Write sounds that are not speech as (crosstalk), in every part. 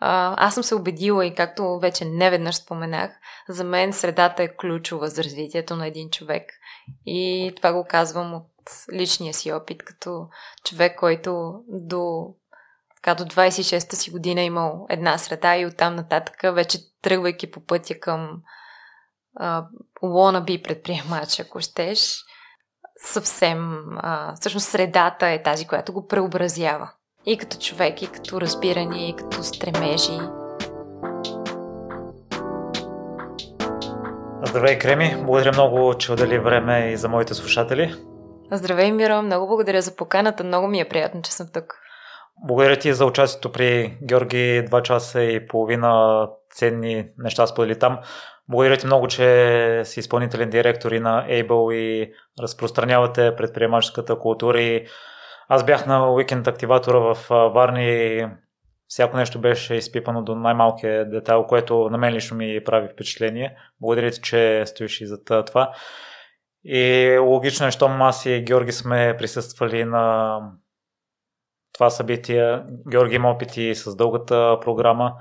аз съм се убедила и както вече не веднъж споменах, за мен средата е ключова за развитието на един човек. И това го казвам от личния си опит, като човек, който до, така, до 26-та си година е имал една среда и оттам нататък, вече тръгвайки по пътя към uh, wannabe предприемач, ако щеш, съвсем, а, всъщност средата е тази, която го преобразява. И като човек, и като разбиране, и като стремежи. Здравей, Креми! Благодаря много, че отдели време и за моите слушатели. Здравей, Миро! Много благодаря за поканата. Много ми е приятно, че съм тук. Благодаря ти за участието при Георги. Два часа и половина ценни неща сподели там. Благодаря ти много, че си изпълнителен директор и на Able и разпространявате предприемаческата култура и аз бях на уикенд активатора в Варни и всяко нещо беше изпипано до най-малкия детайл, което на мен лично ми прави впечатление. Благодаря ти, че стоиш и за това. И логично е, щом аз и Георги сме присъствали на това събитие. Георги има опити с дългата програма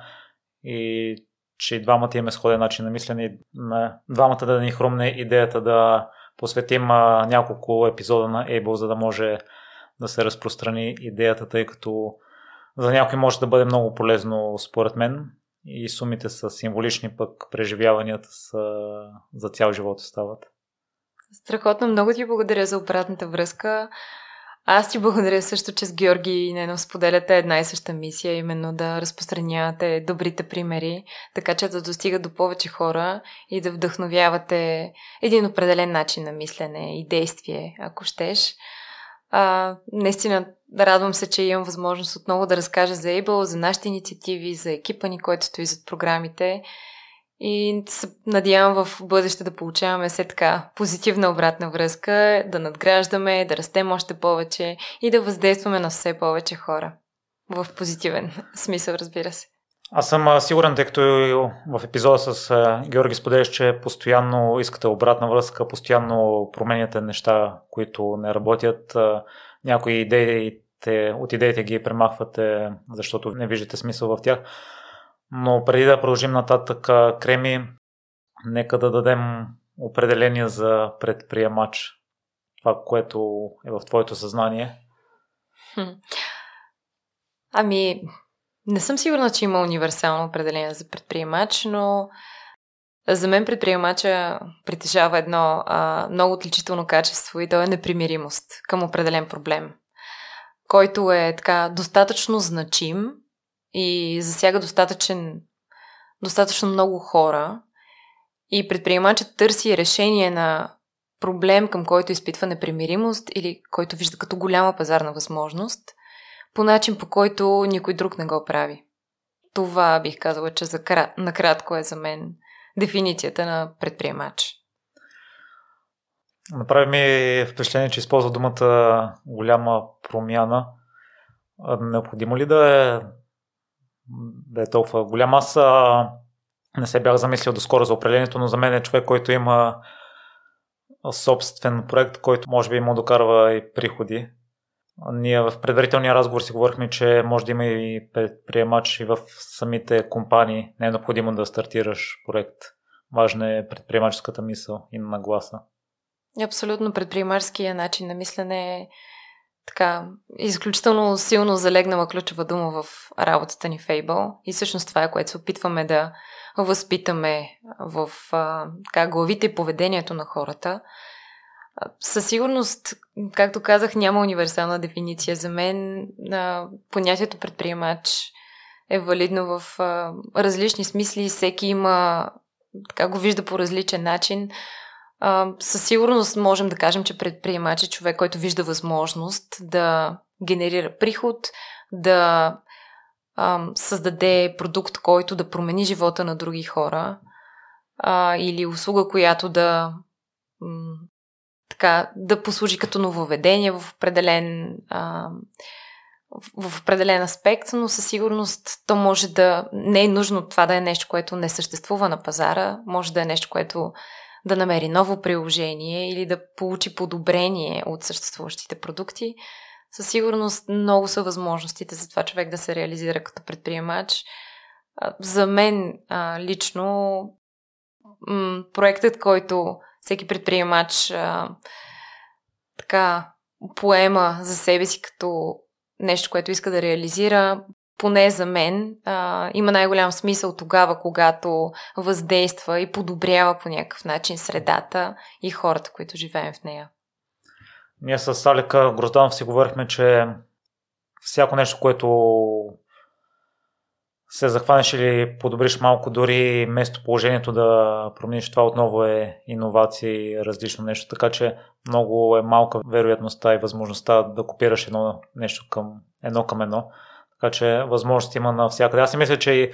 и че и двамата имаме сходен начин на мислене. На двамата да ни хрумне идеята да посветим няколко епизода на Able, за да може да се разпространи идеята, тъй като за някой може да бъде много полезно според мен и сумите са символични, пък преживяванията са за цял живот остават. Страхотно, много ти благодаря за обратната връзка. Аз ти благодаря също, че с Георги и Нено споделяте една и съща мисия, именно да разпространявате добрите примери, така че да достигат до повече хора и да вдъхновявате един определен начин на мислене и действие, ако щеш. А, наистина, радвам се, че имам възможност отново да разкажа за Able, за нашите инициативи, за екипа ни, който стои зад програмите и се надявам в бъдеще да получаваме все така позитивна обратна връзка, да надграждаме, да растем още повече и да въздействаме на все повече хора. В позитивен (laughs) смисъл, разбира се. Аз съм сигурен, тъй като в епизода с Георги споделяш, че постоянно искате обратна връзка, постоянно променяте неща, които не работят. Някои идеи от идеите ги премахвате, защото не виждате смисъл в тях. Но преди да продължим нататък, Креми, нека да дадем определение за предприемач. Това, което е в твоето съзнание. Ами, не съм сигурна, че има универсално определение за предприемач, но за мен предприемача притежава едно а, много отличително качество и то е непримиримост към определен проблем, който е така достатъчно значим и засяга достатъчен, достатъчно много хора. И предприемачът търси решение на проблем, към който изпитва непримиримост или който вижда като голяма пазарна възможност, по начин по който никой друг не го прави. Това бих казала, че за кра... накратко е за мен дефиницията на предприемач. Направи ми впечатление, че използва думата голяма промяна. Необходимо ли да е да е толкова голям. Аз не се бях замислил доскоро за определението, но за мен е човек, който има собствен проект, който може би му докарва и приходи. Ние в предварителния разговор си говорихме, че може да има и предприемач и в самите компании. Не е необходимо да стартираш проект. Важна е предприемаческата мисъл и нагласа. Абсолютно предприемачския начин на мислене е така, изключително силно залегнала ключова дума в работата ни в Able. И всъщност това е, което се опитваме да възпитаме в а, така, главите и поведението на хората. Със сигурност, както казах, няма универсална дефиниция. За мен понятието предприемач е валидно в различни смисли. Всеки има, така го вижда по различен начин. Със сигурност можем да кажем, че предприемач е човек, който вижда възможност да генерира приход, да създаде продукт, който да промени живота на други хора или услуга, която да така, да послужи като нововведение в определен а, в определен аспект, но със сигурност то може да... Не е нужно това да е нещо, което не съществува на пазара, може да е нещо, което да намери ново приложение или да получи подобрение от съществуващите продукти. Със сигурност много са възможностите за това човек да се реализира като предприемач. за мен лично проектът, който всеки предприемач а, така поема за себе си като нещо, което иска да реализира, поне за мен, а, има най-голям смисъл тогава, когато въздейства и подобрява по някакъв начин средата и хората, които живеем в нея. Ние с Алика Грозданов си говорихме, че всяко нещо, което се захванеш или подобриш малко дори местоположението да промениш, това отново е иновация и различно нещо, така че много е малка вероятността и възможността да копираш едно нещо към едно към едно. Така че възможност има навсякъде. Аз си мисля, че и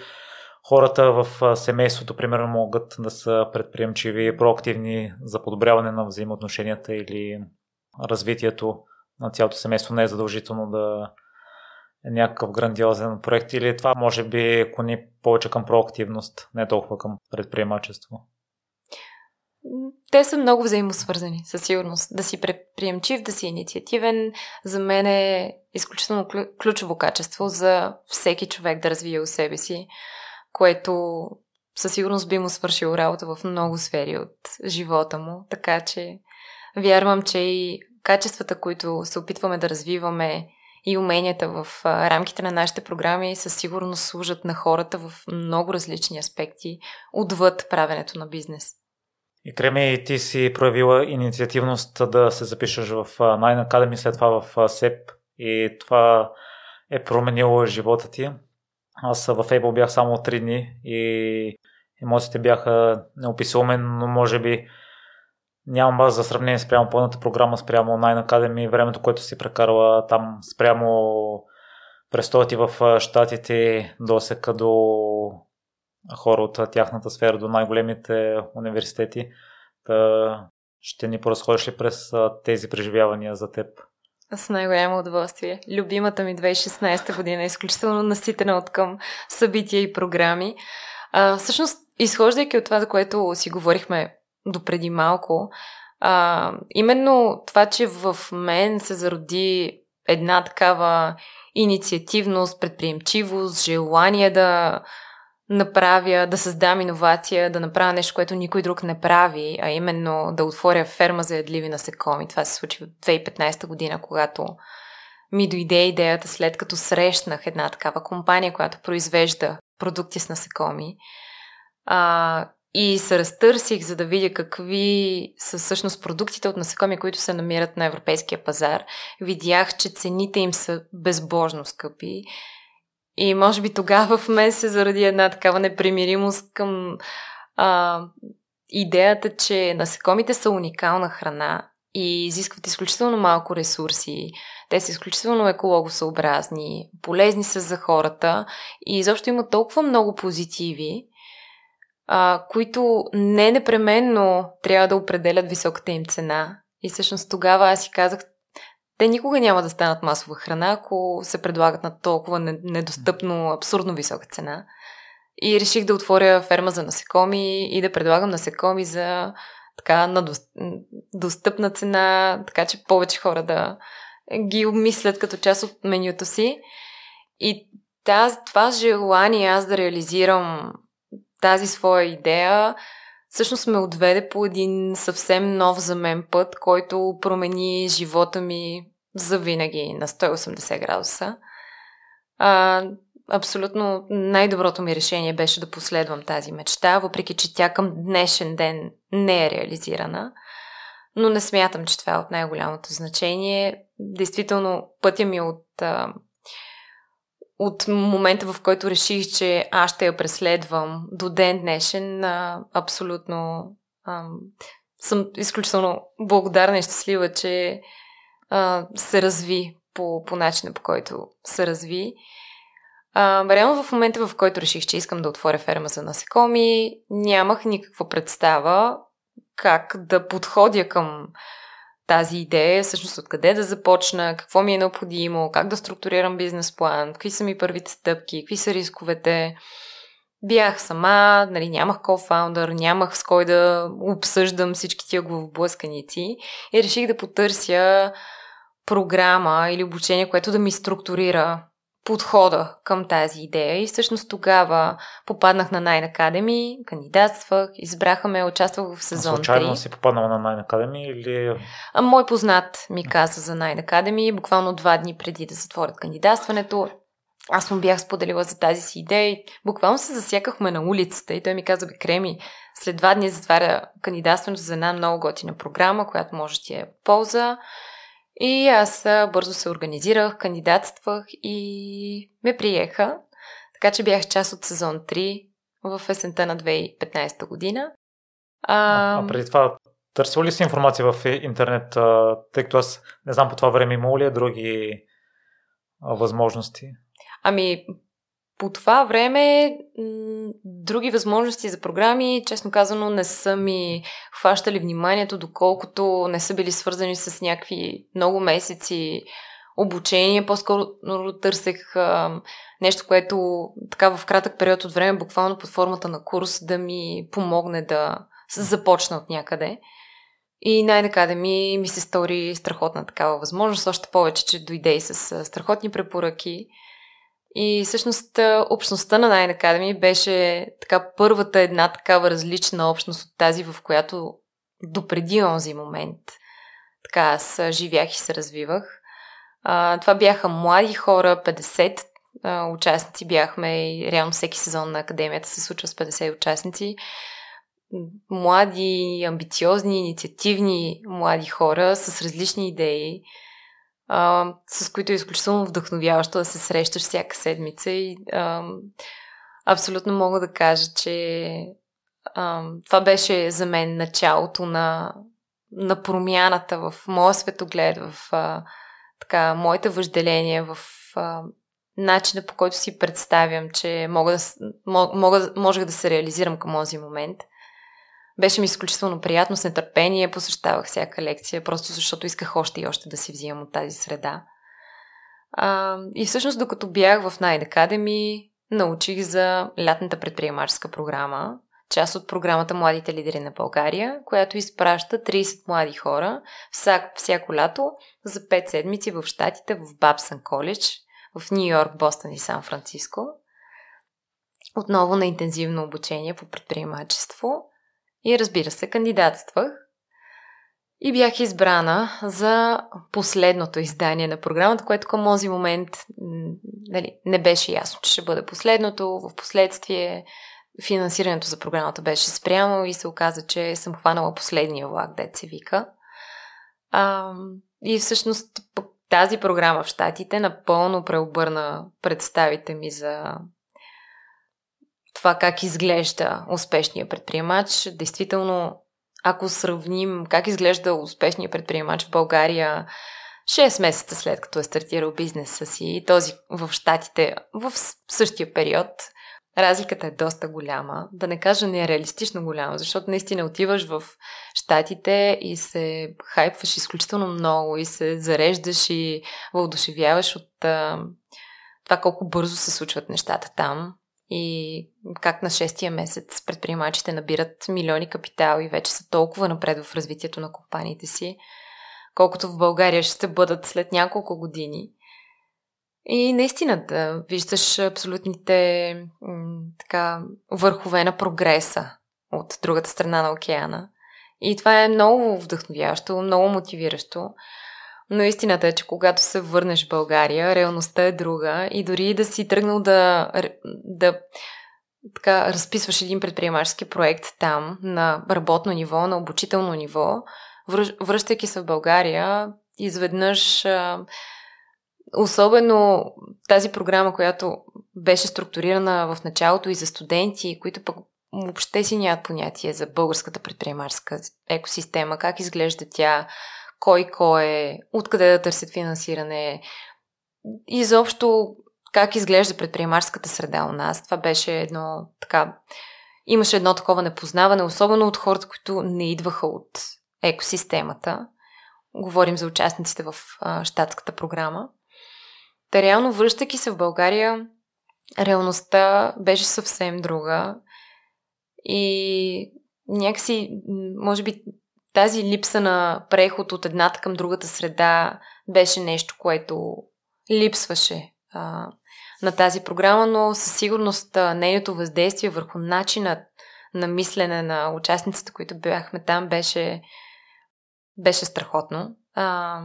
хората в семейството, примерно, могат да са предприемчиви, проактивни за подобряване на взаимоотношенията или развитието на цялото семейство. Не е задължително да някакъв грандиозен проект или това може би клони повече към проактивност, не толкова към предприемачество? Те са много взаимосвързани, със сигурност. Да си предприемчив, да си инициативен, за мен е изключително ключово качество за всеки човек да развие у себе си, което със сигурност би му свършил работа в много сфери от живота му. Така че вярвам, че и качествата, които се опитваме да развиваме и уменията в рамките на нашите програми със сигурност служат на хората в много различни аспекти, отвъд правенето на бизнес. И Креми, ти си проявила инициативност да се запишеш в Nine Academy, след това в СЕП и това е променило живота ти. Аз в Able бях само 3 дни и емоциите бяха неописуеми, но може би Нямам база за сравнение спрямо пълната програма, спрямо Online Academy, времето, което си прекарала там, спрямо престоя ти в Штатите, досека до хора от тяхната сфера, до най-големите университети. Та ще ни поразходиш ли през тези преживявания за теб? С най-голямо удоволствие. Любимата ми 2016 година е изключително наситена от към събития и програми. А, всъщност, изхождайки от това, за което си говорихме до преди малко. А, именно това, че в мен се зароди една такава инициативност, предприемчивост, желание да направя, да създам иновация, да направя нещо, което никой друг не прави, а именно да отворя ферма за ядливи насекоми. Това се случи в 2015 година, когато ми дойде идеята след като срещнах една такава компания, която произвежда продукти с насекоми. А, и се разтърсих, за да видя какви са всъщност продуктите от насекоми, които се намират на европейския пазар. Видях, че цените им са безбожно скъпи. И може би тогава в мен се заради една такава непримиримост към а, идеята, че насекомите са уникална храна и изискват изключително малко ресурси. Те са изключително екологосъобразни, полезни са за хората и изобщо има толкова много позитиви, а, които не непременно трябва да определят високата им цена. И всъщност тогава аз си казах, те никога няма да станат масова храна, ако се предлагат на толкова недостъпно, абсурдно висока цена. И реших да отворя ферма за насекоми и да предлагам насекоми за така на достъпна цена, така че повече хора да ги обмислят като част от менюто си. И таз, това желание аз да реализирам тази своя идея всъщност ме отведе по един съвсем нов за мен път, който промени живота ми за винаги на 180 градуса. А, абсолютно най-доброто ми решение беше да последвам тази мечта, въпреки че тя към днешен ден не е реализирана. Но не смятам, че това е от най-голямото значение. Действително, пътя ми от а, от момента, в който реших, че аз ще я преследвам до ден днешен, а, абсолютно а, съм изключително благодарна и щастлива, че а, се разви по, по начина, по който се разви. Реално в момента, в който реших, че искам да отворя ферма за насекоми, нямах никаква представа как да подходя към тази идея, всъщност откъде да започна, какво ми е необходимо, как да структурирам бизнес план, какви са ми първите стъпки, какви са рисковете. Бях сама, нали, нямах кофаундър, нямах с кой да обсъждам всички тия главоблъсканици и реших да потърся програма или обучение, което да ми структурира подхода към тази идея и всъщност тогава попаднах на Nine Academy, кандидатствах, избраха ме, участвах в сезон Случайно 3. си попаднала на Nine Academy или... А мой познат ми каза за Nine Academy, буквално два дни преди да затворят кандидатстването. Аз му бях споделила за тази си идея и буквално се засякахме на улицата и той ми каза, бе, Креми, след два дни затваря кандидатстването за една много готина програма, която може ти е полза. И аз бързо се организирах, кандидатствах и ме приеха. Така че бях част от сезон 3 в есента на 2015 година. А, а преди това, търсила ли си информация в интернет, тъй като аз не знам по това време имало ли е други възможности? Ами, по това време други възможности за програми, честно казано, не са ми хващали вниманието, доколкото не са били свързани с някакви много месеци обучение. По-скоро търсех а, нещо, което така в кратък период от време, буквално под формата на курс, да ми помогне да започна от някъде. И най-накрая ми, ми се стори страхотна такава възможност, още повече, че дойде и с страхотни препоръки. И всъщност общността на Nine Academy беше така първата една такава различна общност от тази, в която допреди онзи момент така аз живях и се развивах. А, това бяха млади хора, 50 а, участници бяхме и реално всеки сезон на Академията се случва с 50 участници. Млади, амбициозни, инициативни млади хора с различни идеи, а, с които е изключително вдъхновяващо да се срещаш всяка седмица и а, абсолютно мога да кажа, че а, това беше за мен началото на, на промяната в моя светоглед, в а, така, моите въжделения, в а, начина по който си представям, че мога да, мога, можех да се реализирам към този момент – беше ми изключително приятно, с нетърпение посещавах всяка лекция, просто защото исках още и още да си взимам от тази среда. А, и всъщност, докато бях в Night Academy, научих за лятната предприемаческа програма, част от програмата Младите лидери на България, която изпраща 30 млади хора всяко, всяко лято за 5 седмици в Штатите в Бабсън коледж, в Нью Йорк, Бостън и Сан Франциско. Отново на интензивно обучение по предприемачество. И разбира се, кандидатствах. И бях избрана за последното издание на програмата, което към този момент нали, не беше ясно, че ще бъде последното. В последствие финансирането за програмата беше спрямо и се оказа, че съм хванала последния влак, дет се вика. А, и всъщност тази програма в Штатите напълно преобърна представите ми за това как изглежда успешния предприемач. Действително, ако сравним как изглежда успешния предприемач в България 6 месеца след като е стартирал бизнеса си и този в Штатите в същия период, разликата е доста голяма. Да не кажа нереалистично голяма, защото наистина отиваш в Штатите и се хайпваш изключително много и се зареждаш и въодушевяваш от това колко бързо се случват нещата там и как на шестия месец предприемачите набират милиони капитал и вече са толкова напред в развитието на компаниите си, колкото в България ще бъдат след няколко години. И наистина да виждаш абсолютните така, върхове на прогреса от другата страна на океана. И това е много вдъхновяващо, много мотивиращо. Но истината е, че когато се върнеш в България, реалността е друга и дори да си тръгнал да, да така, разписваш един предприемачески проект там на работно ниво, на обучително ниво, връщайки се в България, изведнъж особено тази програма, която беше структурирана в началото и за студенти, които пък въобще си нямат понятие за българската предприемаческа екосистема, как изглежда тя, кой кой е, откъде да търсят финансиране, изобщо как изглежда предприемарската среда у нас. Това беше едно така... Имаше едно такова непознаване, особено от хората, които не идваха от екосистемата. Говорим за участниците в а, щатската програма. Та реално, връщайки се в България, реалността беше съвсем друга. И някакси, може би, тази липса на преход от едната към другата среда беше нещо, което липсваше. А, на тази програма, но със сигурност нейното въздействие върху начина на мислене на участниците, които бяхме там, беше, беше страхотно. А,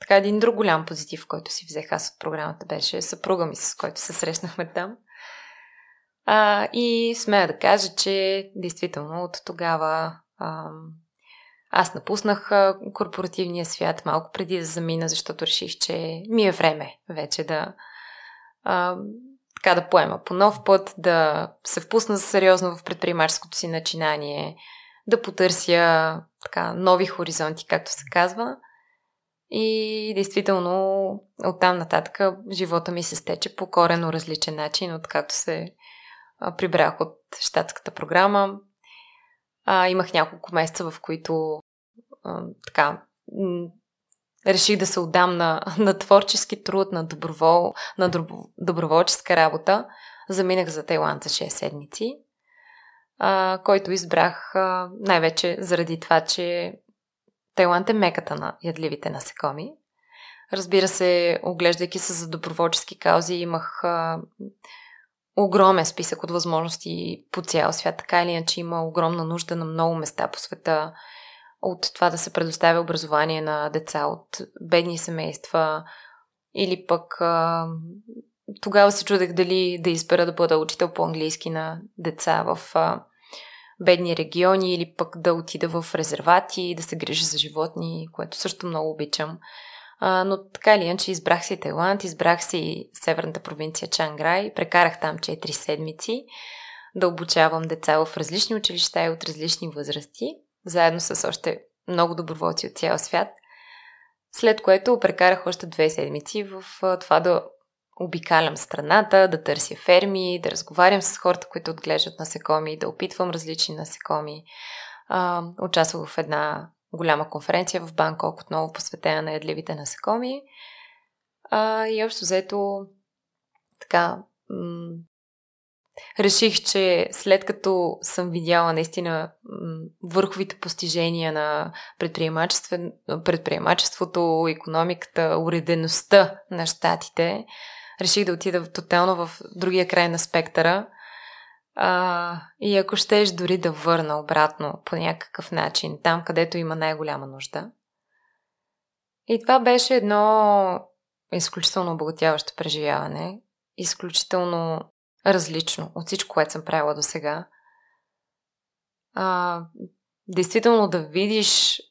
така един друг голям позитив, който си взех аз от програмата, беше съпруга ми, с който се срещнахме там. А, и смея да кажа, че действително от тогава а, аз напуснах корпоративния свят малко преди да замина, защото реших, че ми е време вече да а, така да поема по нов път, да се впусна сериозно в предприемаческото си начинание, да потърся така, нови хоризонти, както се казва. И действително оттам нататък живота ми се стече по корено различен начин, откакто се прибрах от щатската програма. А, имах няколко месеца, в които така реших да се отдам на, (laughs) на творчески труд, на, добровол, на доброволческа работа. Заминах за Тайланд за 6 седмици, а, който избрах а, най-вече заради това, че Тайланд е меката на ядливите насекоми. Разбира се, оглеждайки се за доброволчески каузи, имах а, огромен списък от възможности по цял свят. Така или иначе има огромна нужда на много места по света от това да се предоставя образование на деца от бедни семейства или пък а, тогава се чудех дали да избера да бъда учител по английски на деца в а, бедни региони или пък да отида в резервати да се грижа за животни, което също много обичам. А, но така или иначе избрах си Тайланд, избрах си северната провинция Чанграй, прекарах там 4 седмици да обучавам деца в различни училища и от различни възрасти заедно с още много доброволци от цял свят. След което прекарах още две седмици в това да обикалям страната, да търся ферми, да разговарям с хората, които отглеждат насекоми, да опитвам различни насекоми. А, участвах в една голяма конференция в Банкок, отново посветена на ядливите насекоми. И общо взето така реших, че след като съм видяла наистина върховите постижения на предприемачество, предприемачеството, економиката, уредеността на щатите, реших да отида тотално в другия край на спектъра. А, и ако щеш дори да върна обратно по някакъв начин, там където има най-голяма нужда. И това беше едно изключително обогатяващо преживяване, изключително различно от всичко, което съм правила до сега. Действително да видиш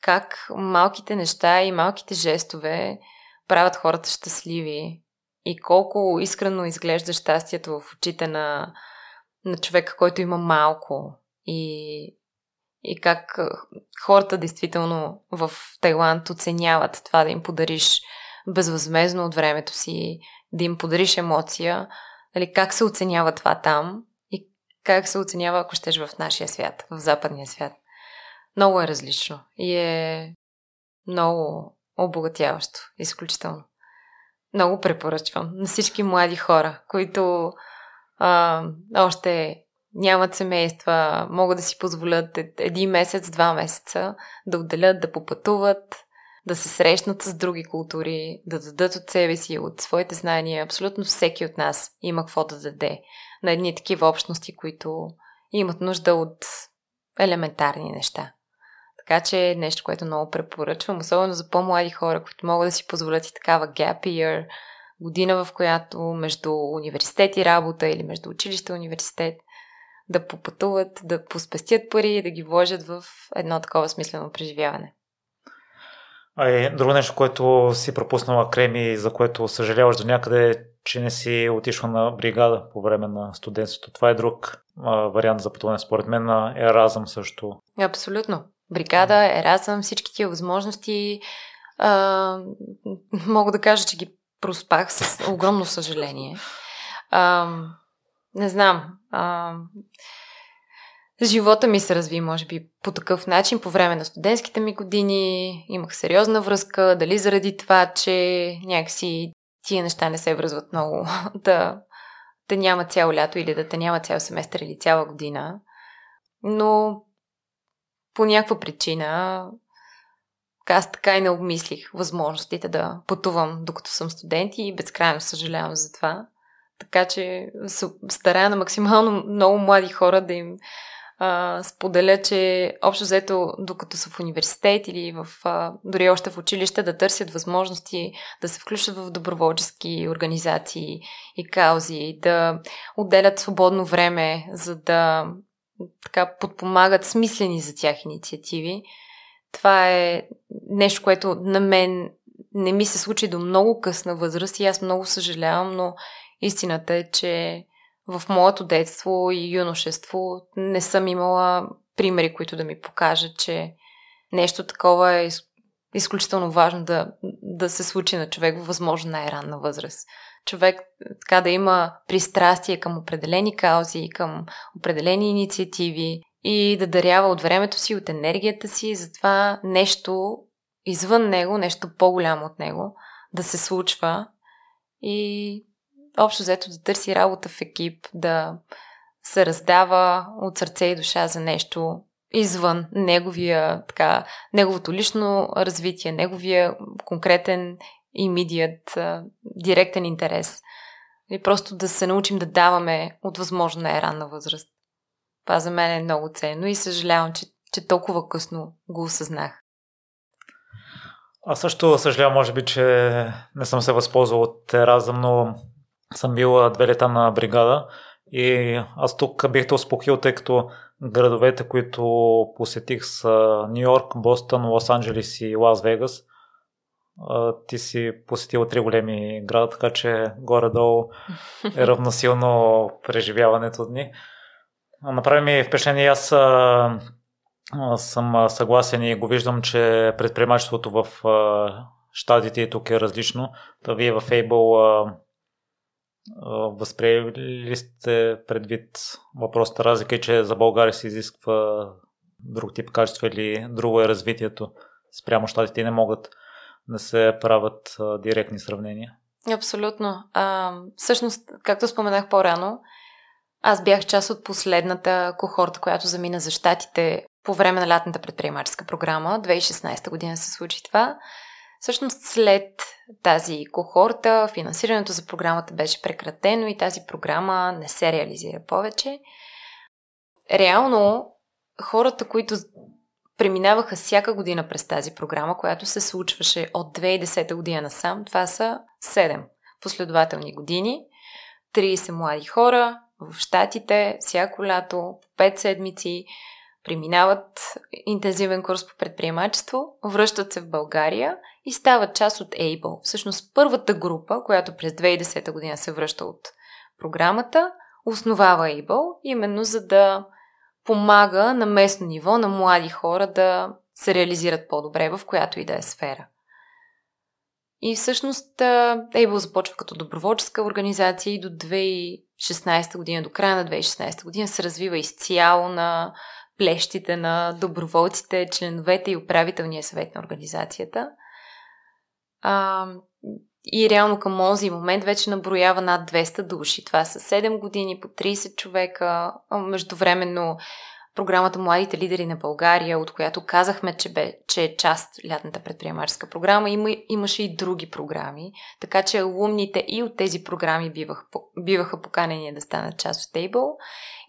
как малките неща и малките жестове правят хората щастливи и колко искрено изглежда щастието в очите на, на човека, който има малко и, и как хората действително в Тайланд оценяват това да им подариш безвъзмезно от времето си да им подариш емоция, нали, как се оценява това там и как се оценява, ако щеш в нашия свят, в западния свят. Много е различно и е много обогатяващо, изключително. Много препоръчвам на всички млади хора, които а, още нямат семейства, могат да си позволят един месец, два месеца да отделят, да попътуват, да се срещнат с други култури, да дадат от себе си, от своите знания. Абсолютно всеки от нас има какво да даде на едни такива общности, които имат нужда от елементарни неща. Така че е нещо, което много препоръчвам, особено за по-млади хора, които могат да си позволят и такава gap year, година, в която между университет и работа или между училище и университет, да попътуват, да поспестят пари и да ги вложат в едно такова смислено преживяване. А и друго нещо, което си пропуснала креми, за което съжаляваш до някъде, че не си отишла на бригада по време на студентството. Това е друг а, вариант за пътуване, според мен, на Еразъм също. Абсолютно. Бригада, Еразъм, всички тия възможности а, мога да кажа, че ги проспах с (laughs) огромно съжаление. А, не знам. А, Живота ми се разви, може би, по такъв начин. По време на студентските ми години имах сериозна връзка. Дали заради това, че някакси тия неща не се връзват много, (laughs) да, да няма цяло лято или да те няма цял семестър или цяла година. Но по някаква причина аз така и не обмислих възможностите да пътувам докато съм студент и безкрайно съжалявам за това. Така че старая на максимално много млади хора да им а, споделя, че общо взето, докато са в университет или в, а, дори още в училище, да търсят възможности да се включат в доброволчески организации и каузи, да отделят свободно време, за да така подпомагат смислени за тях инициативи. Това е нещо, което на мен не ми се случи до много късна възраст и аз много съжалявам, но истината е, че в моето детство и юношество не съм имала примери, които да ми покажат, че нещо такова е изключително важно да, да се случи на човек възможно най-ранна възраст. Човек така да има пристрастие към определени каузи, към определени инициативи и да дарява от времето си, от енергията си, за това нещо извън него, нещо по-голямо от него, да се случва и общо взето да търси работа в екип, да се раздава от сърце и душа за нещо извън неговия, така, неговото лично развитие, неговия конкретен имидият, директен интерес. И просто да се научим да даваме от възможно най-ранна възраст. Това за мен е много ценно и съжалявам, че, че толкова късно го осъзнах. Аз също съжалявам, може би, че не съм се възползвал от Еразъм, но съм бил две лета на бригада и аз тук бих те успокоил, тъй като градовете, които посетих са Нью Йорк, Бостън, Лос Анджелис и Лас Вегас. Ти си посетил три големи града, така че горе-долу е (laughs) равносилно преживяването дни. Направи ми впечатление, аз съм съгласен и го виждам, че предприемачеството в щатите и тук е различно. Та вие в Able Възприели сте предвид въпросата разлика, че за България се изисква друг тип качество или друго е развитието спрямо щатите не могат да се правят директни сравнения? Абсолютно. А, всъщност, както споменах по-рано, аз бях част от последната кохорта, която замина за щатите по време на лятната предприемаческа програма. 2016 година се случи това. Всъщност след тази кохорта финансирането за програмата беше прекратено и тази програма не се реализира повече. Реално хората, които преминаваха всяка година през тази програма, която се случваше от 2010 година насам, това са 7 последователни години, 30 млади хора в Штатите, всяко лято, 5 седмици, преминават интензивен курс по предприемачество, връщат се в България и стават част от Able. Всъщност първата група, която през 2010 година се връща от програмата, основава Able, именно за да помага на местно ниво на млади хора да се реализират по-добре в която и да е сфера. И всъщност Able започва като доброволческа организация и до 2016 година, до края на 2016 година се развива изцяло на плещите на доброволците, членовете и управителния съвет на организацията. А, и реално към този момент вече наброява над 200 души. Това са 7 години по 30 човека. Междувременно програмата Младите лидери на България, от която казахме, че, бе, че е част лятната предприемаческа програма, има, имаше и други програми, така че алумните и от тези програми бивах, биваха поканени да станат част от Able.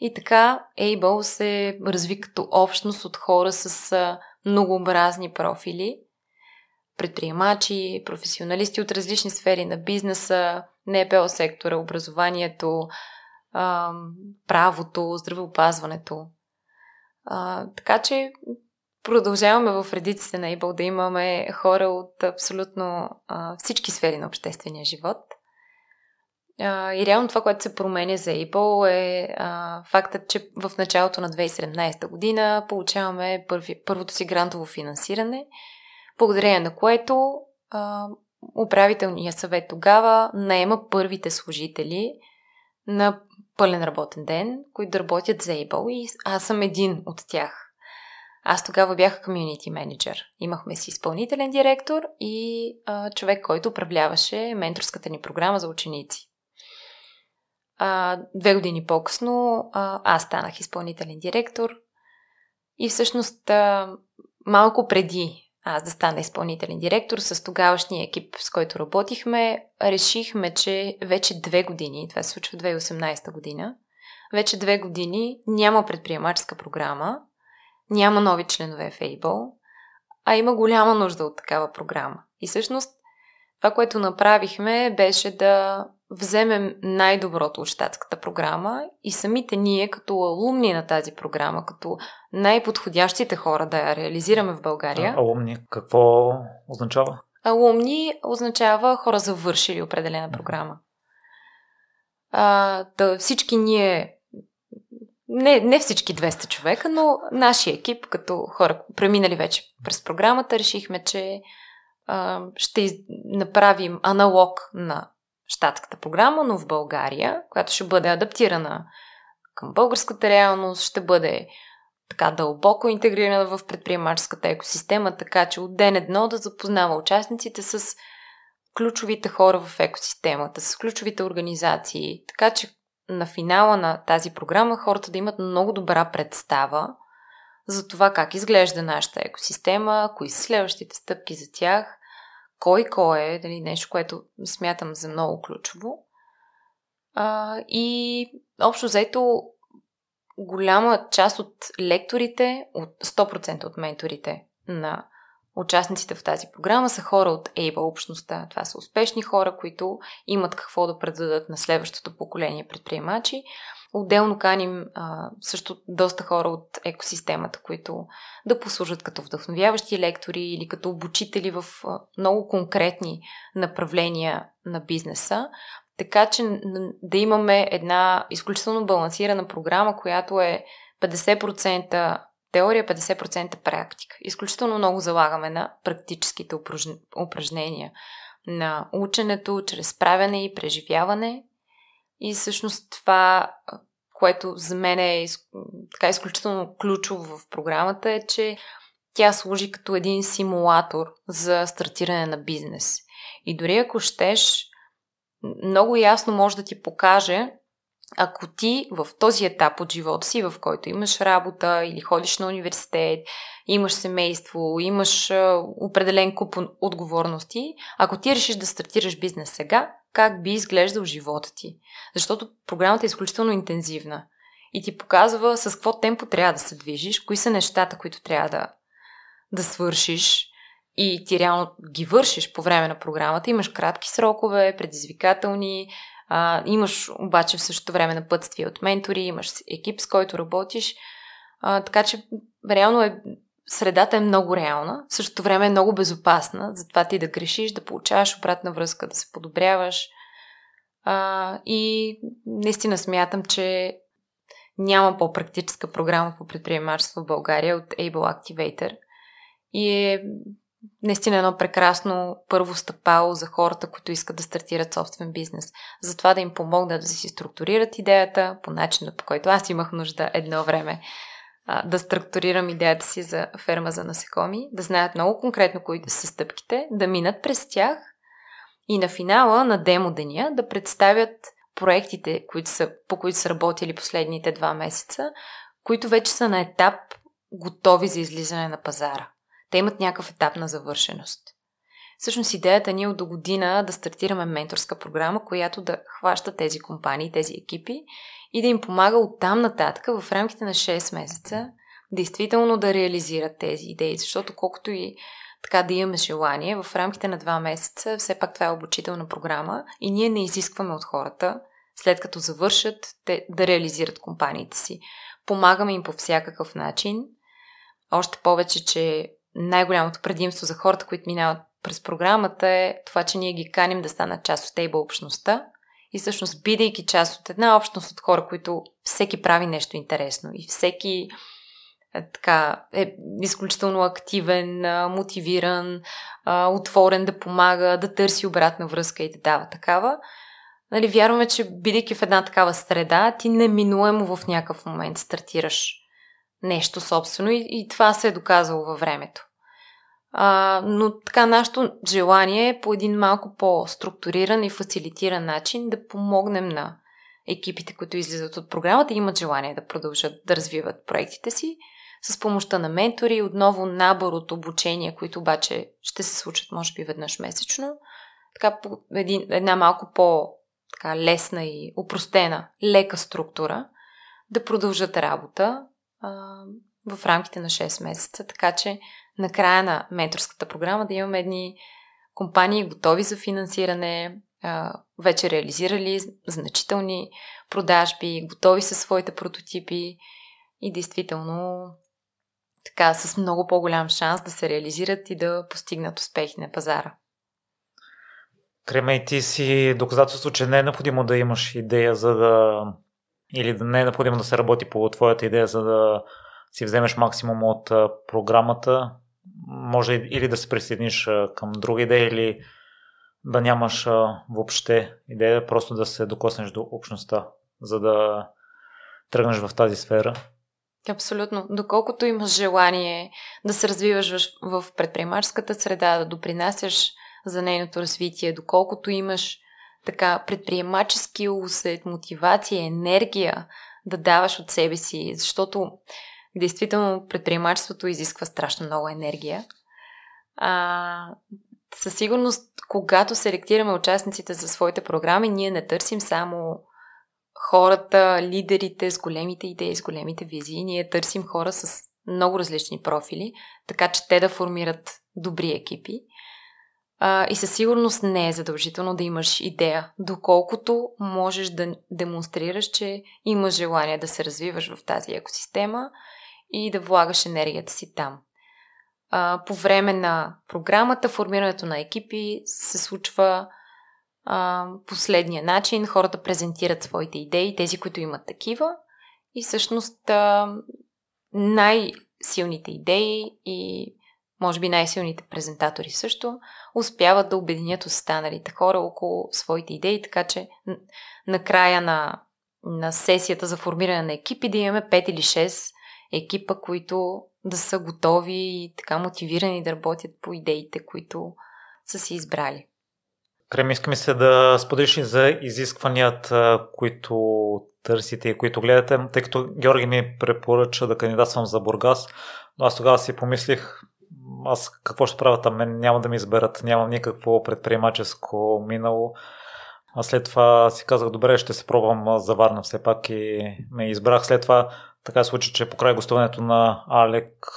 И така Able се разви като общност от хора с многообразни профили, предприемачи, професионалисти от различни сфери на бизнеса, НПО сектора, образованието, правото, здравеопазването. Така че продължаваме в редиците на Able да имаме хора от абсолютно всички сфери на обществения живот. И реално това, което се променя за Able е фактът, че в началото на 2017 година получаваме първи, първото си грантово финансиране, благодарение на което управителният съвет тогава наема първите служители на пълен работен ден, които да работят за Able и аз съм един от тях. Аз тогава бях комьюнити менеджер. Имахме си изпълнителен директор и а, човек, който управляваше менторската ни програма за ученици. А, две години по-късно а, аз станах изпълнителен директор и всъщност а, малко преди аз да стана изпълнителен директор с тогавашния екип, с който работихме, решихме, че вече две години, това се случва 2018 година, вече две години няма предприемаческа програма, няма нови членове в Able, а има голяма нужда от такава програма. И всъщност това, което направихме, беше да вземем най-доброто от щатската програма и самите ние, като алумни на тази програма, като най-подходящите хора да я реализираме в България. А, алумни, какво означава? Алумни означава хора завършили определена програма. А, да, всички ние, не, не всички 200 човека, но нашия екип, като хора преминали вече през програмата, решихме, че а, ще из... направим аналог на щатската програма, но в България, която ще бъде адаптирана към българската реалност, ще бъде така дълбоко интегрирана в предприемаческата екосистема, така че от ден едно да запознава участниците с ключовите хора в екосистемата, с ключовите организации, така че на финала на тази програма хората да имат много добра представа за това как изглежда нашата екосистема, кои са следващите стъпки за тях, кой кой е, дали нещо, което смятам за много ключово. А, и общо заето голяма част от лекторите, от 100% от менторите на участниците в тази програма са хора от Ейба общността. Това са успешни хора, които имат какво да предадат на следващото поколение предприемачи. Отделно каним а, също доста хора от екосистемата, които да послужат като вдъхновяващи лектори или като обучители в а, много конкретни направления на бизнеса. Така че да имаме една изключително балансирана програма, която е 50% теория, 50% практика. Изключително много залагаме на практическите упражнения, на ученето чрез правене и преживяване и всъщност това, което за мен е така изключително ключово в програмата е, че тя служи като един симулатор за стартиране на бизнес. И дори ако щеш, много ясно може да ти покаже ако ти в този етап от живота си, в който имаш работа или ходиш на университет, имаш семейство, имаш определен куп отговорности, ако ти решиш да стартираш бизнес сега, как би изглеждал живота ти? Защото програмата е изключително интензивна и ти показва с какво темпо трябва да се движиш, кои са нещата, които трябва да, да свършиш и ти реално ги вършиш по време на програмата. Имаш кратки срокове, предизвикателни, а, имаш обаче в същото време напътствие от ментори, имаш екип, с който работиш. А, така че реално е средата е много реална, в същото време е много безопасна, затова ти да грешиш, да получаваш обратна връзка, да се подобряваш. А, и наистина смятам, че няма по-практическа програма по предприемачество в България от Able Activator. И е наистина едно прекрасно първо стъпало за хората, които искат да стартират собствен бизнес. Затова да им помогнат да си структурират идеята по начина, по който аз имах нужда едно време а, да структурирам идеята си за ферма за насекоми, да знаят много конкретно кои са стъпките, да минат през тях и на финала на демо деня да представят проектите, които са, по които са работили последните два месеца, които вече са на етап готови за излизане на пазара. Те имат някакъв етап на завършеност. Всъщност идеята ни е от до година да стартираме менторска програма, която да хваща тези компании, тези екипи и да им помага от там нататък в рамките на 6 месеца действително да реализират тези идеи, защото колкото и така да имаме желание, в рамките на 2 месеца, все пак това е обучителна програма и ние не изискваме от хората, след като завършат, те да реализират компаниите си. Помагаме им по всякакъв начин. Още повече, че най-голямото предимство за хората, които минават през програмата е това, че ние ги каним да станат част от тейбъл общността и всъщност бидейки част от една общност от хора, които всеки прави нещо интересно и всеки е, така, е изключително активен, мотивиран, отворен да помага, да търси обратна връзка и да дава такава. Нали, вярваме, че бидейки в една такава среда, ти неминуемо в някакъв момент стартираш нещо собствено и, и това се е доказало във времето. А, но така, нашето желание е по един малко по-структуриран и фасилитиран начин да помогнем на екипите, които излизат от програмата и имат желание да продължат да развиват проектите си, с помощта на ментори, отново набор от обучения, които обаче ще се случат може би веднъж месечно. Така по един, една малко по така лесна и упростена, лека структура, да продължат работа а, в рамките на 6 месеца, така че на края на менторската програма да имаме едни компании готови за финансиране, вече реализирали значителни продажби, готови със своите прототипи и действително така с много по-голям шанс да се реализират и да постигнат успехи на пазара. Крема ти си доказателство, че не е необходимо да имаш идея, за да. или да не е необходимо да се работи по твоята идея, за да си вземеш максимум от програмата. Може или да се присъединиш към друга идея, или да нямаш въобще идея, просто да се докоснеш до общността, за да тръгнеш в тази сфера. Абсолютно. Доколкото имаш желание да се развиваш в предприемаческата среда, да допринасяш за нейното развитие, доколкото имаш така предприемачески усет, мотивация, енергия да даваш от себе си, защото действително предприемачеството изисква страшно много енергия. А, със сигурност, когато селектираме участниците за своите програми, ние не търсим само хората, лидерите с големите идеи, с големите визии. Ние търсим хора с много различни профили, така че те да формират добри екипи. А, и със сигурност не е задължително да имаш идея, доколкото можеш да демонстрираш, че имаш желание да се развиваш в тази екосистема и да влагаш енергията си там. А, по време на програмата, формирането на екипи се случва а, последния начин. Хората презентират своите идеи, тези, които имат такива. И всъщност а, най-силните идеи и може би най-силните презентатори също, успяват да обединят останалите хора около своите идеи, така че на края на, на сесията за формиране на екипи да имаме 5 или 6 екипа, които да са готови и така мотивирани да работят по идеите, които са си избрали. Крем, искаме се да споделиш за изискванията, които търсите и които гледате, тъй като Георги ми препоръча да кандидатствам за Бургас, но аз тогава си помислих, аз какво ще правя там, няма да ми изберат, нямам никакво предприемаческо минало. А след това си казах, добре, ще се пробвам за Варна все пак и ме избрах. След това така се случи, че покрай гостуването на Алек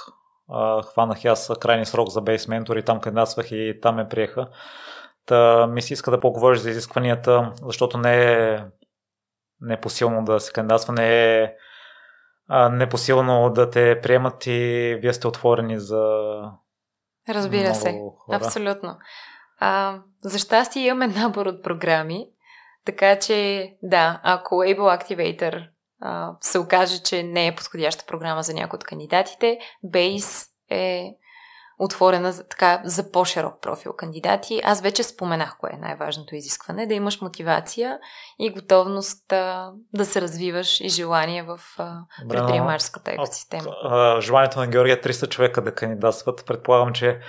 хванах и аз крайни срок за Base Mentor и там кандидатствах и там ме приеха. Та ми се иска да поговориш за изискванията, защото не е, не е посилно да се кандидатства, не е а, непосилно да те приемат и вие сте отворени за. Разбира се, хора. абсолютно. А, за щастие имаме набор от програми, така че да, ако Able Activator а, се окаже, че не е подходяща програма за някой от кандидатите, Base е отворена така, за по-широк профил кандидати. Аз вече споменах кое е най-важното изискване. Да имаш мотивация и готовност а, да се развиваш и желание в предприемаческата екосистема. А, а, желанието на Георгия 300 човека да кандидатстват. Предполагам, че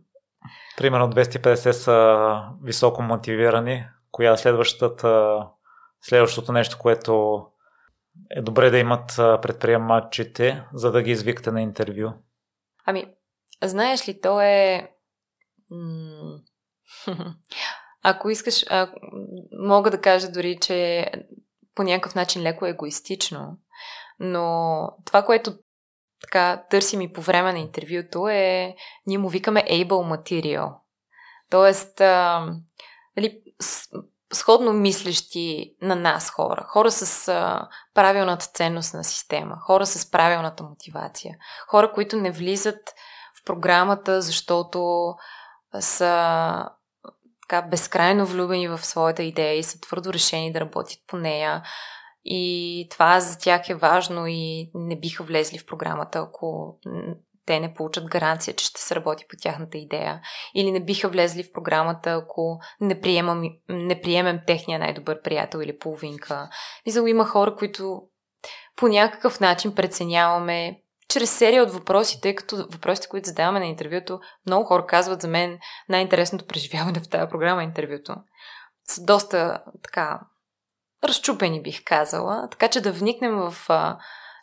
(laughs) примерно 250 са високо мотивирани. Коя е следващата, следващото нещо, което е добре да имат предприемачите, за да ги извикате на интервю? Ами, Знаеш ли, то е... (laughs) Ако искаш, а, мога да кажа дори, че по някакъв начин леко егоистично, но това, което така търсим и по време на интервюто е, ние му викаме able material. Тоест, а, нали, сходно мислещи на нас хора, хора с а, правилната ценностна система, хора с правилната мотивация, хора, които не влизат програмата, защото са така безкрайно влюбени в своята идея и са твърдо решени да работят по нея. И това за тях е важно и не биха влезли в програмата, ако те не получат гаранция, че ще се работи по тяхната идея. Или не биха влезли в програмата, ако не, приемам, не приемем техния най-добър приятел или половинка. Мисля, има хора, които по някакъв начин преценяваме чрез серия от въпроси, тъй като въпросите, които задаваме на интервюто, много хора казват за мен най-интересното преживяване в тази програма интервюто. Са доста така разчупени, бих казала, така че да вникнем в а,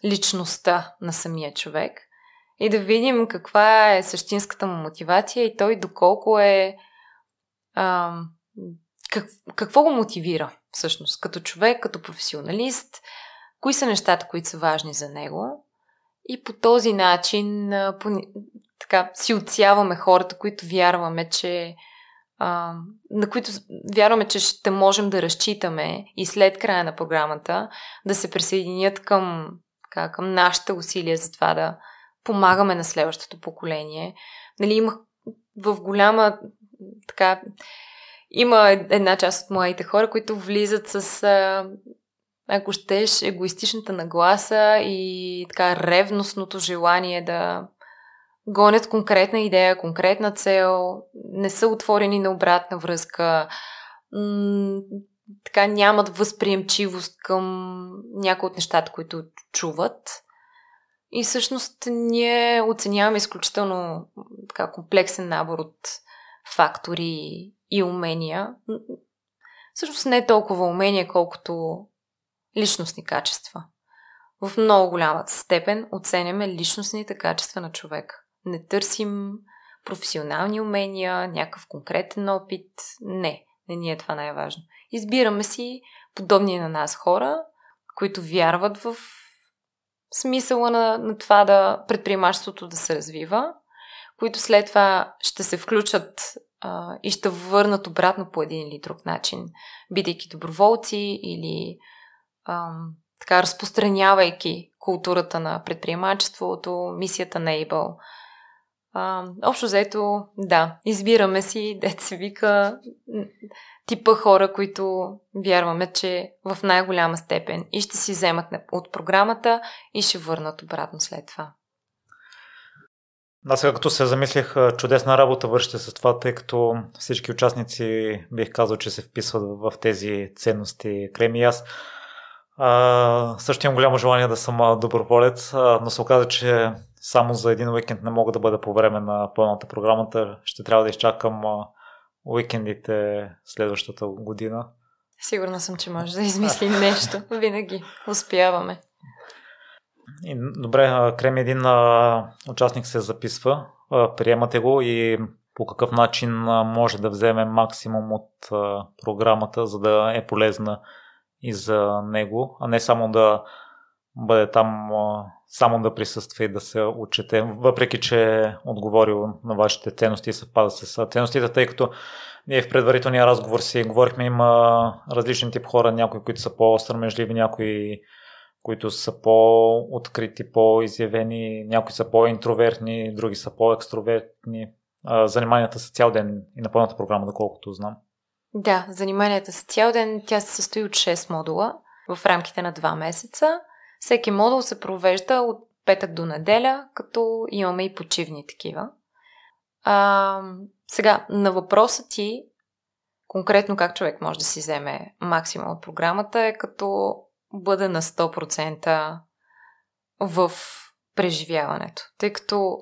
личността на самия човек, и да видим каква е същинската му мотивация и той доколко е. А, как, какво го мотивира всъщност като човек, като професионалист, кои са нещата, които са важни за него. И по този начин по, така, си отсяваме хората, които вярваме, че на които вярваме, че ще можем да разчитаме и след края на програмата да се присъединят към, така, към нашите усилия за това да помагаме на следващото поколение. Нали, имах в голяма така има една част от моите хора, които влизат с, ако щеш, егоистичната нагласа и така ревностното желание да гонят конкретна идея, конкретна цел, не са отворени на обратна връзка, м- така нямат възприемчивост към някои от нещата, които чуват. И всъщност ние оценяваме изключително така, комплексен набор от фактори и умения. Всъщност не е толкова умения, колкото личностни качества. В много голяма степен оценяме личностните качества на човека. Не търсим професионални умения, някакъв конкретен опит. Не, не ни е това най-важно. Избираме си подобни на нас хора, които вярват в смисъла на, на това да предприемачеството да се развива, които след това ще се включат а, и ще върнат обратно по един или друг начин, бидейки доброволци или а, така разпространявайки културата на предприемачеството, мисията на Able. А, общо заето, да, избираме си, дет вика, типа хора, които вярваме, че в най-голяма степен и ще си вземат от програмата и ще върнат обратно след това. Сега като се замислих, чудесна работа вършите с това, тъй като всички участници бих казал, че се вписват в тези ценности. Креми и аз а, също имам голямо желание да съм доброволец, но се оказа, че само за един уикенд не мога да бъда по време на пълната програмата. Ще трябва да изчакам уикендите следващата година. Сигурна съм, че може да измислим (laughs) нещо. Винаги успяваме. И, добре, Крем един а, участник се записва, а, приемате го и по какъв начин може да вземе максимум от а, програмата, за да е полезна и за него, а не само да бъде там а, само да присъства и да се учете, въпреки че е отговорил на вашите ценности и съвпада с ценностите, тъй като ние в предварителния разговор си говорихме, има различни тип хора, някои, които са по-сърмежливи, някои които са по-открити, по-изявени, някои са по-интровертни, други са по-екстровертни. Заниманията са цял ден и на пълната програма, доколкото знам. Да, заниманията са цял ден. Тя се състои от 6 модула в рамките на 2 месеца. Всеки модул се провежда от петък до неделя, като имаме и почивни такива. А, сега, на въпроса ти, конкретно как човек може да си вземе максимум от програмата, е като бъде на 100% в преживяването. Тъй като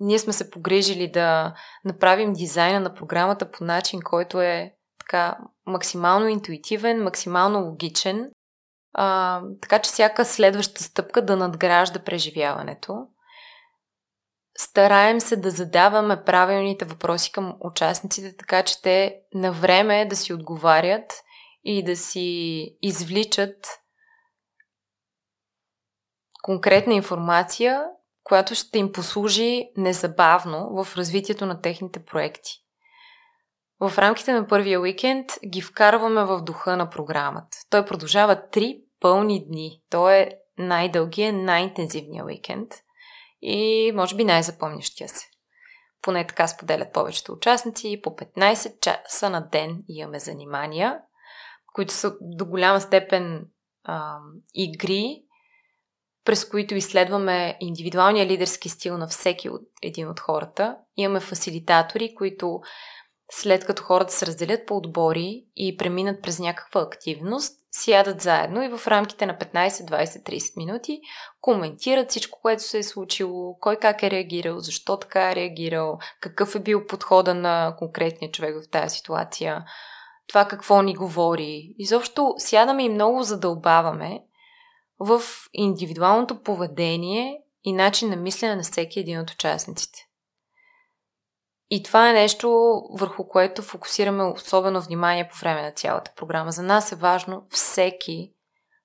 ние сме се погрижили да направим дизайна на програмата по начин, който е така максимално интуитивен, максимално логичен, а, така че всяка следваща стъпка да надгражда преживяването. Стараем се да задаваме правилните въпроси към участниците, така че те на време да си отговарят и да си извличат конкретна информация, която ще им послужи незабавно в развитието на техните проекти. В рамките на първия уикенд ги вкарваме в духа на програмата. Той продължава три пълни дни. Той е най-дългия, най-интензивния уикенд и може би най-запомнящия се. Поне така споделят повечето участници. По 15 часа на ден имаме занимания, които са до голяма степен а, игри, през които изследваме индивидуалния лидерски стил на всеки от един от хората. Имаме фасилитатори, които след като хората се разделят по отбори и преминат през някаква активност, сядат заедно и в рамките на 15, 20, 30 минути коментират всичко, което се е случило, кой как е реагирал, защо така е реагирал, какъв е бил подхода на конкретния човек в тази ситуация, това какво ни говори. Изобщо сядаме и много задълбаваме в индивидуалното поведение и начин на мислене на всеки един от участниците. И това е нещо, върху което фокусираме особено внимание по време на цялата програма. За нас е важно всеки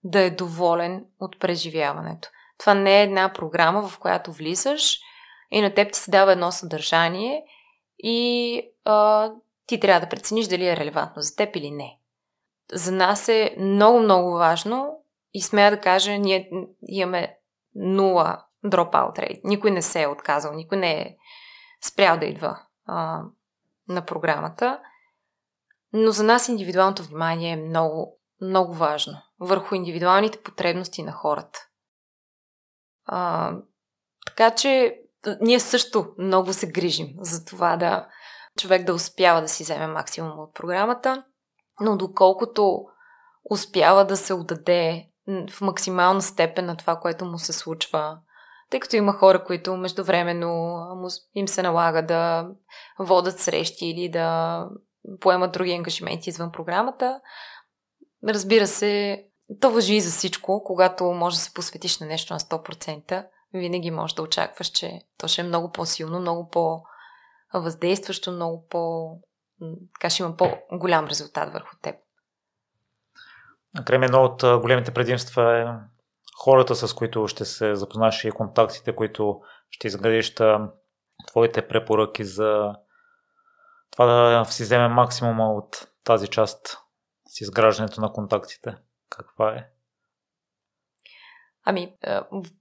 да е доволен от преживяването. Това не е една програма, в която влизаш и на теб ти се дава едно съдържание и а, ти трябва да прецениш дали е релевантно за теб или не. За нас е много, много важно и смея да кажа, ние имаме нула dropout rate. Никой не се е отказал, никой не е спрял да идва а, на програмата. Но за нас индивидуалното внимание е много, много важно върху индивидуалните потребности на хората. А, така че ние също много се грижим за това да човек да успява да си вземе максимум от програмата, но доколкото успява да се отдаде в максимална степен на това, което му се случва, тъй като има хора, които междувременно им се налага да водат срещи или да поемат други ангажименти извън програмата. Разбира се, то въжи и за всичко, когато може да се посветиш на нещо на 100%, винаги можеш да очакваш, че то ще е много по-силно, много по-въздействащо, много по... така ще има по-голям резултат върху теб. Крем едно от големите предимства е хората, с които ще се запознаеш и контактите, които ще изградиш твоите препоръки за това да си вземе максимума от тази част с изграждането на контактите. Каква е? Ами,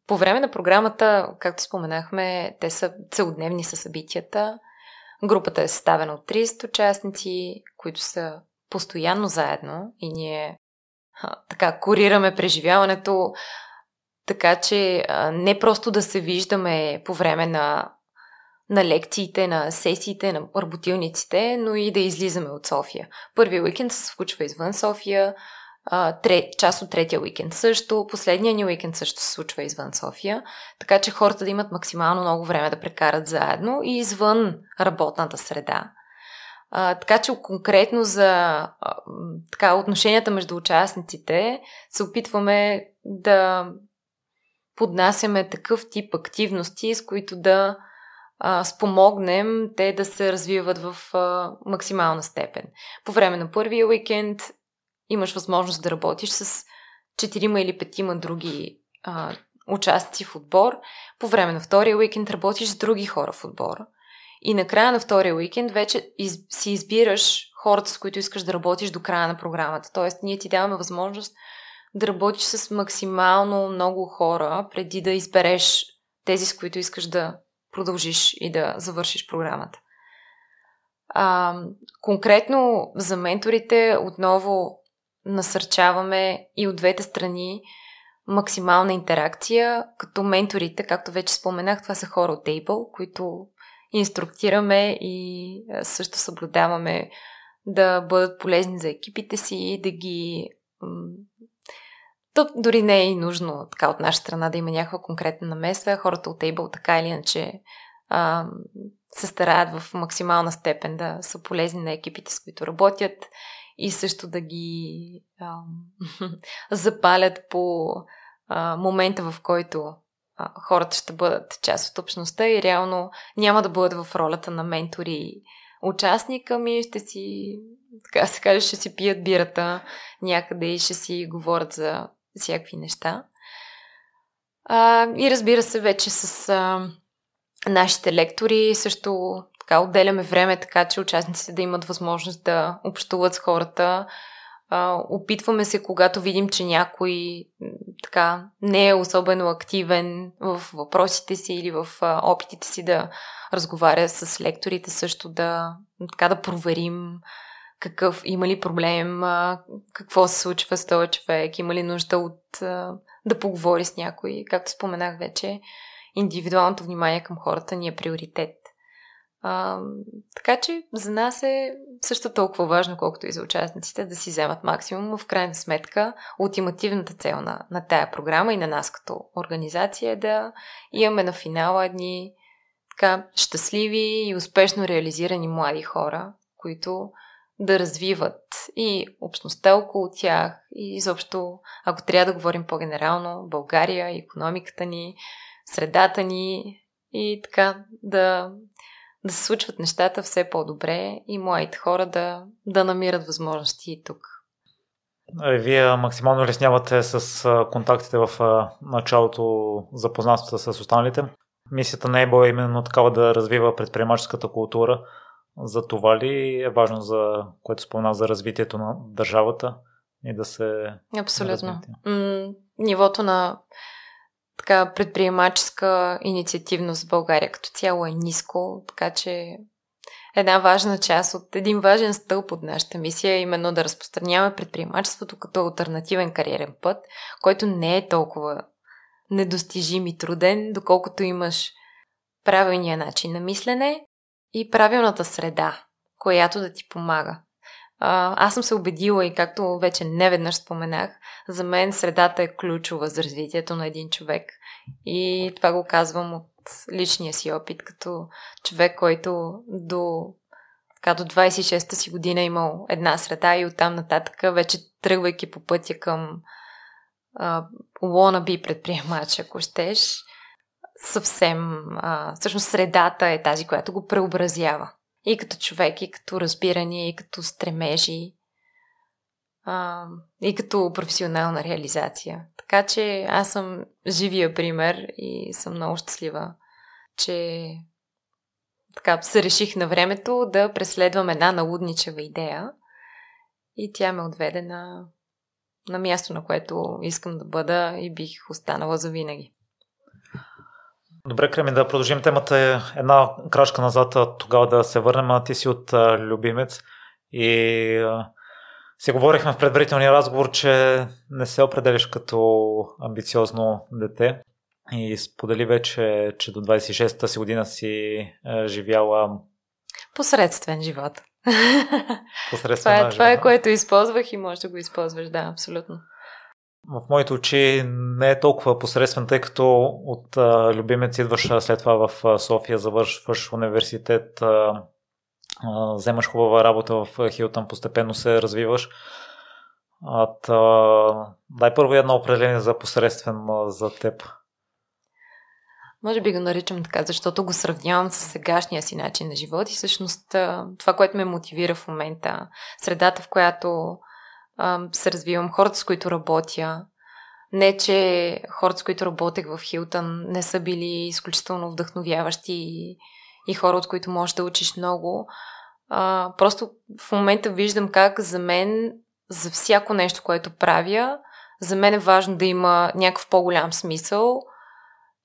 по време на програмата, както споменахме, те са целодневни са събитията. Групата е съставена от 30 участници, които са постоянно заедно и ние така корираме преживяването, така че не просто да се виждаме по време на, на лекциите, на сесиите, на работилниците, но и да излизаме от София. Първият уикенд се случва извън София, трет, част от третия уикенд също, последния ни уикенд също се случва извън София, така че хората да имат максимално много време да прекарат заедно и извън работната среда. А, така че конкретно за а, така, отношенията между участниците се опитваме да поднасяме такъв тип активности, с които да а, спомогнем те да се развиват в а, максимална степен. По време на първия уикенд имаш възможност да работиш с четирима или петима други а, участници в отбор. По време на втория уикенд работиш с други хора в отбора. И на края на втория уикенд вече из, си избираш хората, с които искаш да работиш до края на програмата. Тоест, ние ти даваме възможност да работиш с максимално много хора, преди да избереш тези, с които искаш да продължиш и да завършиш програмата. А, конкретно за менторите отново насърчаваме и от двете страни максимална интеракция, като менторите, както вече споменах, това са хора от Able, които инструктираме и също съблюдаваме да бъдат полезни за екипите си, да ги то дори не е и нужно така от наша страна да има някаква конкретна намеса. Хората от Able така или иначе а, се стараят в максимална степен да са полезни на екипите, с които работят и също да ги а, (laughs) запалят по а, момента, в който а, хората ще бъдат част от общността и реално няма да бъдат в ролята на ментори участника ми, ще си, така се каже, ще си пият бирата някъде и ще си говорят за всякакви неща. А, и разбира се, вече с а, нашите лектори също така отделяме време, така че участниците да имат възможност да общуват с хората. А, опитваме се, когато видим, че някой така не е особено активен в въпросите си или в а, опитите си да разговаря с лекторите, също да, така да проверим какъв, има ли проблем, какво се случва с този човек, има ли нужда от да поговори с някой. Както споменах вече, индивидуалното внимание към хората ни е приоритет. А, така че за нас е също толкова важно, колкото и за участниците, да си вземат максимум. В крайна сметка, ултимативната цел на, на тая програма и на нас като организация е да имаме на финала едни така щастливи и успешно реализирани млади хора, които да развиват и общността около тях и изобщо, ако трябва да говорим по-генерално, България, економиката ни, средата ни и така да, да се случват нещата все по-добре и моите хора да, да намират възможности и тук. Вие максимално леснявате с контактите в началото запознанствата с останалите. Мисията на ЕБО е именно такава да развива предприемаческата култура. За това ли е важно за което спомена за развитието на държавата и да се. Абсолютно. М- нивото на така предприемаческа инициативност в България като цяло е ниско, така че една важна част от един важен стълб от нашата мисия е именно да разпространяваме предприемачеството като альтернативен кариерен път, който не е толкова недостижим и труден, доколкото имаш правилния начин на мислене и правилната среда, която да ти помага. аз съм се убедила и както вече не веднъж споменах, за мен средата е ключова за развитието на един човек. И това го казвам от личния си опит, като човек, който до, така, до 26-та си година е имал една среда и оттам нататък, вече тръгвайки по пътя към uh, wannabe предприемач, ако щеш, съвсем, а, всъщност средата е тази, която го преобразява. И като човек, и като разбиране, и като стремежи, а, и като професионална реализация. Така че аз съм живия пример и съм много щастлива, че така се реших на времето да преследвам една налудничева идея и тя ме отведе на, на място, на което искам да бъда и бих останала за винаги. Добре, Креми, да продължим темата. Е една крачка назад, тогава да се върнем. Ти си от Любимец и си говорихме в предварителния разговор, че не се определиш като амбициозно дете и сподели вече, че до 26-та си година си живяла Посредствен живот. Посредствен това, е, това е което използвах и можеш да го използваш, да, абсолютно. В моите очи не е толкова посредствен, тъй като от а, любимец идваш след това в София, завършваш университет, а, а, вземаш хубава работа в Хилтън, постепенно се развиваш. А, та, дай първо едно определение за посредствен за теб. Може би го наричам така, защото го сравнявам с сегашния си начин на живот и всъщност това, което ме мотивира в момента, средата, в която се развивам, хората, с които работя. Не, че хората, с които работех в Хилтън, не са били изключително вдъхновяващи и, и хора, от които можеш да учиш много. А, просто в момента виждам как за мен, за всяко нещо, което правя, за мен е важно да има някакъв по-голям смисъл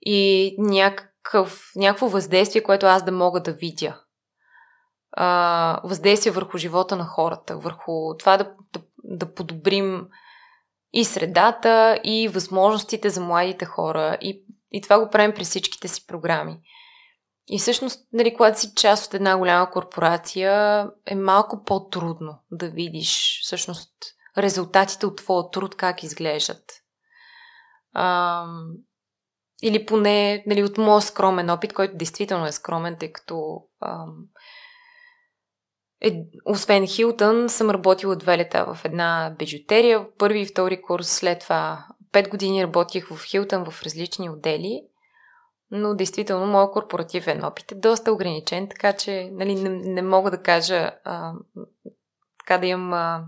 и някакъв, някакво въздействие, което аз да мога да видя. А, въздействие върху живота на хората, върху това да, да да подобрим и средата, и възможностите за младите хора. И, и това го правим през всичките си програми. И всъщност, нали, когато си част от една голяма корпорация, е малко по-трудно да видиш всъщност резултатите от твоя труд как изглеждат. А, или поне нали, от моят скромен опит, който действително е скромен, тъй като а, е, освен Хилтън, съм работила две лета в една бижутерия, първи и втори курс, след това. Пет години работих в Хилтън в различни отдели, но действително моят корпоративен опит е доста ограничен, така че нали, не, не мога да кажа а, така да имам а,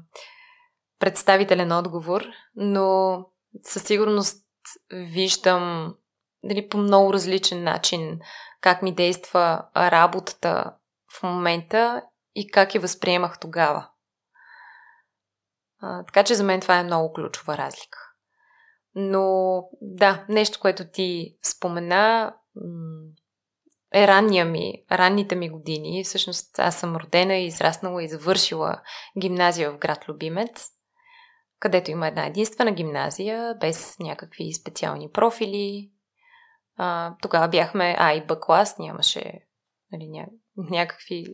представителен отговор, но със сигурност виждам нали, по много различен начин как ми действа работата в момента и как я възприемах тогава. А, така че за мен това е много ключова разлика. Но да, нещо, което ти спомена, е ранния ми, ранните ми години. Всъщност аз съм родена и израснала и завършила гимназия в град Любимец, където има една единствена гимназия, без някакви специални профили. А, тогава бяхме А и Б клас, нямаше нали, някакви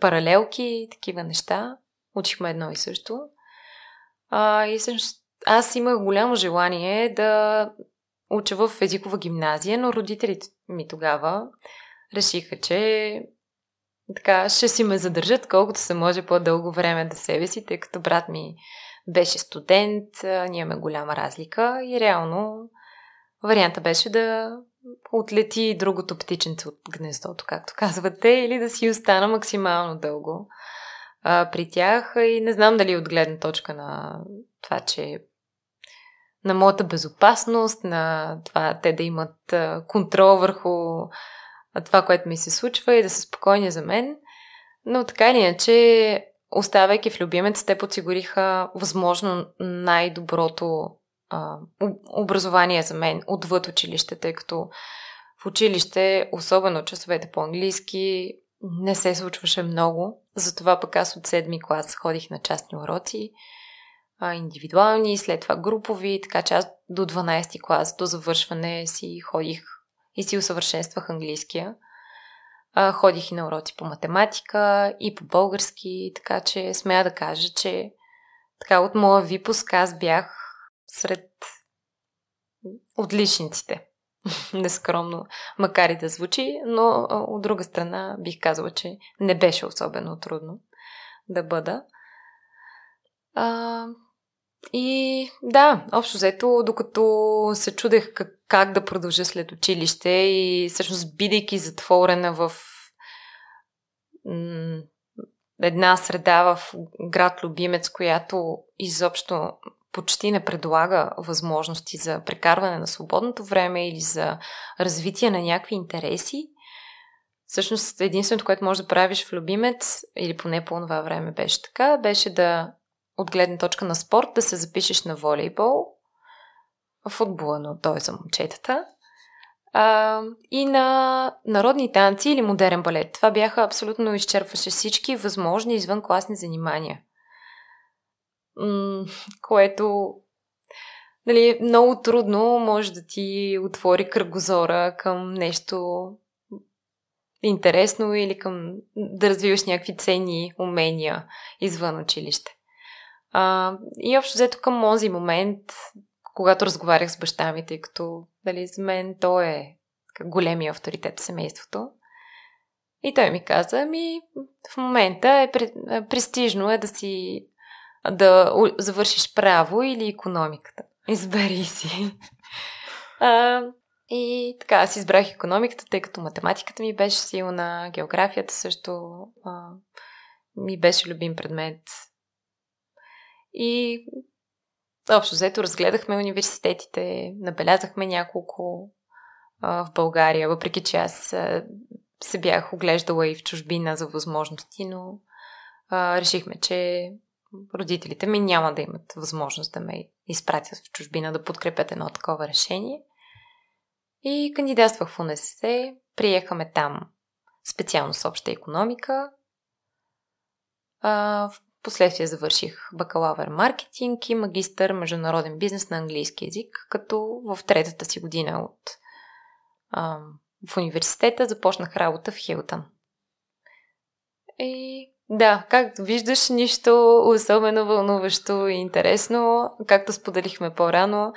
паралелки, такива неща. Учихме едно и също. А, и всъщност аз имах голямо желание да уча в езикова гимназия, но родителите ми тогава решиха, че така ще си ме задържат колкото се може по-дълго време да себе си, тъй като брат ми беше студент, ние имаме голяма разлика и реално варианта беше да, отлети другото птиченце от гнездото, както казвате, или да си остана максимално дълго а, при тях. И не знам дали от гледна точка на това, че на моята безопасност, на това те да имат контрол върху това, което ми се случва и да са спокойни за мен. Но така или иначе, оставайки в любимец, те подсигуриха възможно най-доброто образование за мен отвъд училище, тъй като в училище, особено часовете по английски, не се случваше много. Затова пък аз от седми клас ходих на частни уроци, а, индивидуални, след това групови, така че аз до 12 клас, до завършване си ходих и си усъвършенствах английския. А, ходих и на уроци по математика и по български, така че смея да кажа, че така от моя випуск аз бях сред отличниците. (laughs) Нескромно, макар и да звучи, но от друга страна бих казала, че не беше особено трудно да бъда. А, и да, общо взето, докато се чудех как, как да продължа след училище и всъщност бидейки затворена в м- една среда в град Любимец, която изобщо почти не предлага възможности за прекарване на свободното време или за развитие на някакви интереси, всъщност единственото, което можеш да правиш в Любимец, или поне по това време беше така, беше да от гледна точка на спорт да се запишеш на волейбол, футбола, но той е за момчетата, а, и на народни танци или модерен балет. Това бяха абсолютно изчерпваше всички възможни извън класни занимания. Което нали, много трудно може да ти отвори кръгозора към нещо интересно или към да развиваш някакви ценни умения извън училище. А, и общо взето към този момент, когато разговарях с баща ми, тъй като дали, за мен той е големия авторитет в семейството. И той ми каза, ми в момента е престижно е да си да завършиш право или економиката. Избери си. А, и така, аз избрах економиката, тъй като математиката ми беше силна, географията също а, ми беше любим предмет. И общо взето разгледахме университетите, набелязахме няколко а, в България, въпреки че аз а, се бях оглеждала и в чужбина за възможности, но а, решихме, че родителите ми няма да имат възможност да ме изпратят в чужбина да подкрепят едно такова решение. И кандидатствах в УНСС, приехаме там специално с обща економика. А, в Последствие завърших бакалавър маркетинг и магистър международен бизнес на английски язик, като в третата си година от в университета започнах работа в Хилтън. И да, както виждаш, нищо особено вълнуващо и интересно. Както споделихме по-рано,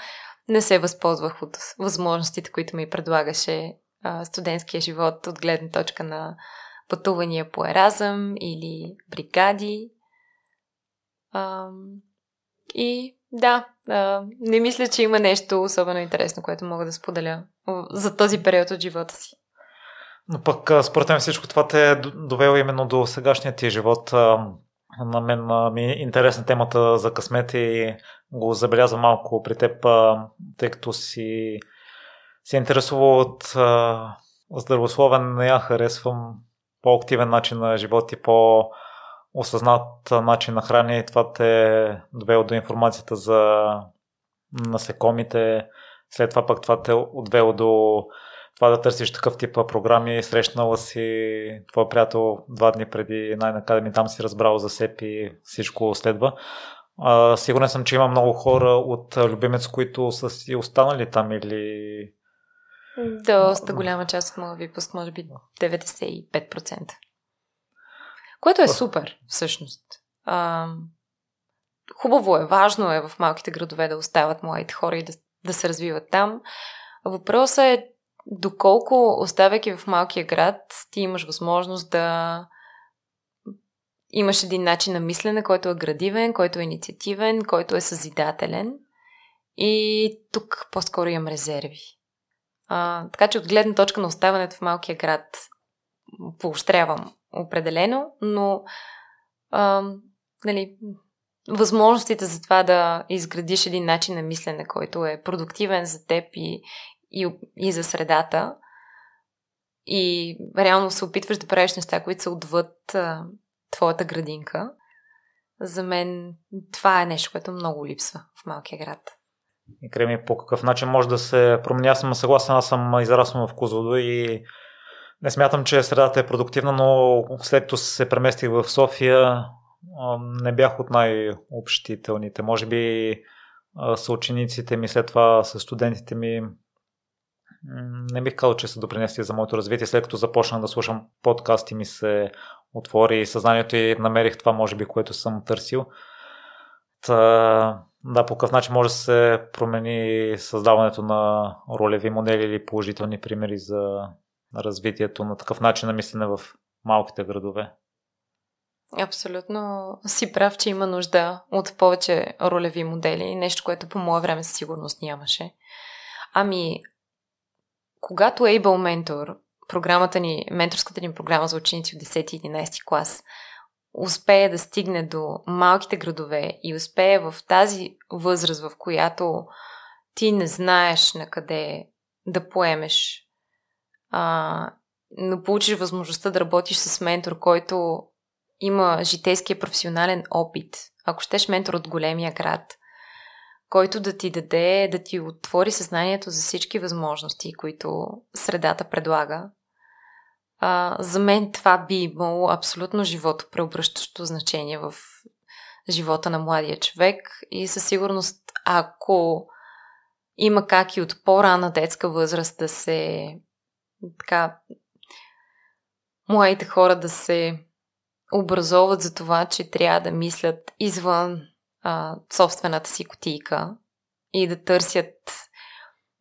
не се възползвах от възможностите, които ми предлагаше а, студентския живот от гледна точка на пътувания по Еразъм или бригади. А, и да, а, не мисля, че има нещо особено интересно, което мога да споделя за този период от живота си. Но пък, според мен всичко това те е довело именно до сегашния ти живот. На мен ми е интересна темата за късмет и го забелязвам малко при теб, тъй като си се интересува от здравословен, не я харесвам по-активен начин на живот и по- осъзнат начин на хранение и това те е довело до информацията за насекомите. След това пък това те е отвело до това да търсиш такъв тип програми. Срещнала си твой приятел два дни преди най Academy, там си разбрал за себ и всичко следва. А, сигурен съм, че има много хора от любимец, които са си останали там или... Доста голяма част от моя випуск, може би 95%. Което е супер, всъщност. А, хубаво е, важно е в малките градове да остават младите хора и да, да се развиват там. Въпросът е доколко, оставяйки в малкия град, ти имаш възможност да имаш един начин на мислене, който е градивен, който е инициативен, който е съзидателен. И тук по-скоро имам резерви. А, така че от гледна точка на оставането в малкия град поощрявам определено, но а, нали, възможностите за това да изградиш един начин на мислене, който е продуктивен за теб и, и, и за средата, и реално се опитваш да правиш неща, които са отвъд а, твоята градинка, за мен това е нещо, което много липсва в малкия град. И Креми, по какъв начин може да се промени? Аз съм съгласен, аз съм израснал в Козлодо и не смятам, че средата е продуктивна, но след като се преместих в София, не бях от най-общителните. Може би съучениците ми, след това с студентите ми, не бих казал, че са допринесли за моето развитие. След като започнах да слушам подкасти, ми се отвори съзнанието и намерих това, може би, което съм търсил. Та, да, по какъв начин може да се промени създаването на ролеви модели или положителни примери за развитието на такъв начин на мислене в малките градове? Абсолютно си прав, че има нужда от повече ролеви модели. Нещо, което по мое време със сигурност нямаше. Ами, когато Able Mentor, програмата ни, менторската ни програма за ученици от 10 и 11 клас, успее да стигне до малките градове и успее в тази възраст, в която ти не знаеш на къде да поемеш, а, но получиш възможността да работиш с ментор, който има житейския професионален опит, ако щеш ментор от големия град, който да ти даде, да ти отвори съзнанието за всички възможности, които средата предлага. А, за мен това би имало абсолютно живото преобръщащо значение в живота на младия човек и със сигурност, ако има как и от по-рана детска възраст да се така младите хора да се образоват за това, че трябва да мислят извън а, собствената си котийка и да търсят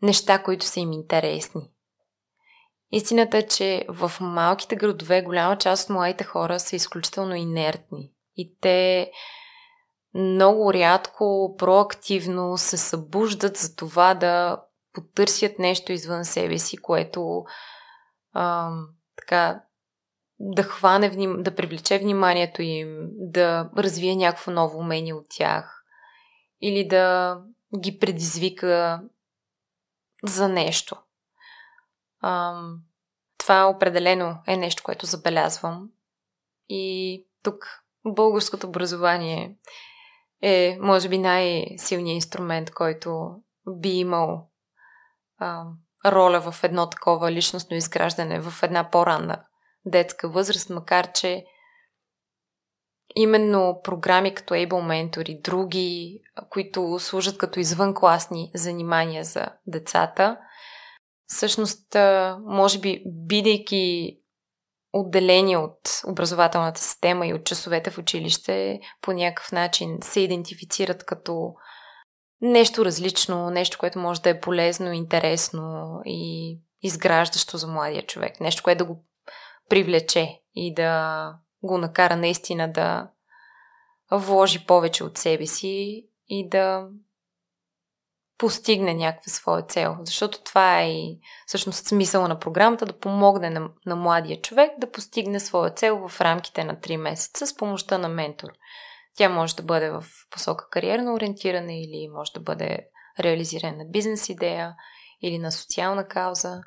неща, които са им интересни. Истината е, че в малките градове голяма част от младите хора са изключително инертни. И те много рядко, проактивно се събуждат за това да потърсят нещо извън себе си, което а, така да хване, да привлече вниманието им, да развие някакво ново умение от тях или да ги предизвика за нещо. Ам, това определено е нещо, което забелязвам. И тук българското образование е, може би, най-силният инструмент, който би имал ам, роля в едно такова личностно изграждане в една по-ранна детска възраст, макар че именно програми като Able Mentor и други, които служат като извънкласни занимания за децата, всъщност, може би, бидейки отделени от образователната система и от часовете в училище, по някакъв начин се идентифицират като нещо различно, нещо, което може да е полезно, интересно и изграждащо за младия човек. Нещо, което да го привлече и да го накара наистина да вложи повече от себе си и да постигне някаква своя цел. Защото това е и всъщност смисъла на програмата да помогне на, на младия човек да постигне своя цел в рамките на 3 месеца с помощта на ментор. Тя може да бъде в посока кариерно ориентиране или може да бъде реализиране на бизнес идея или на социална кауза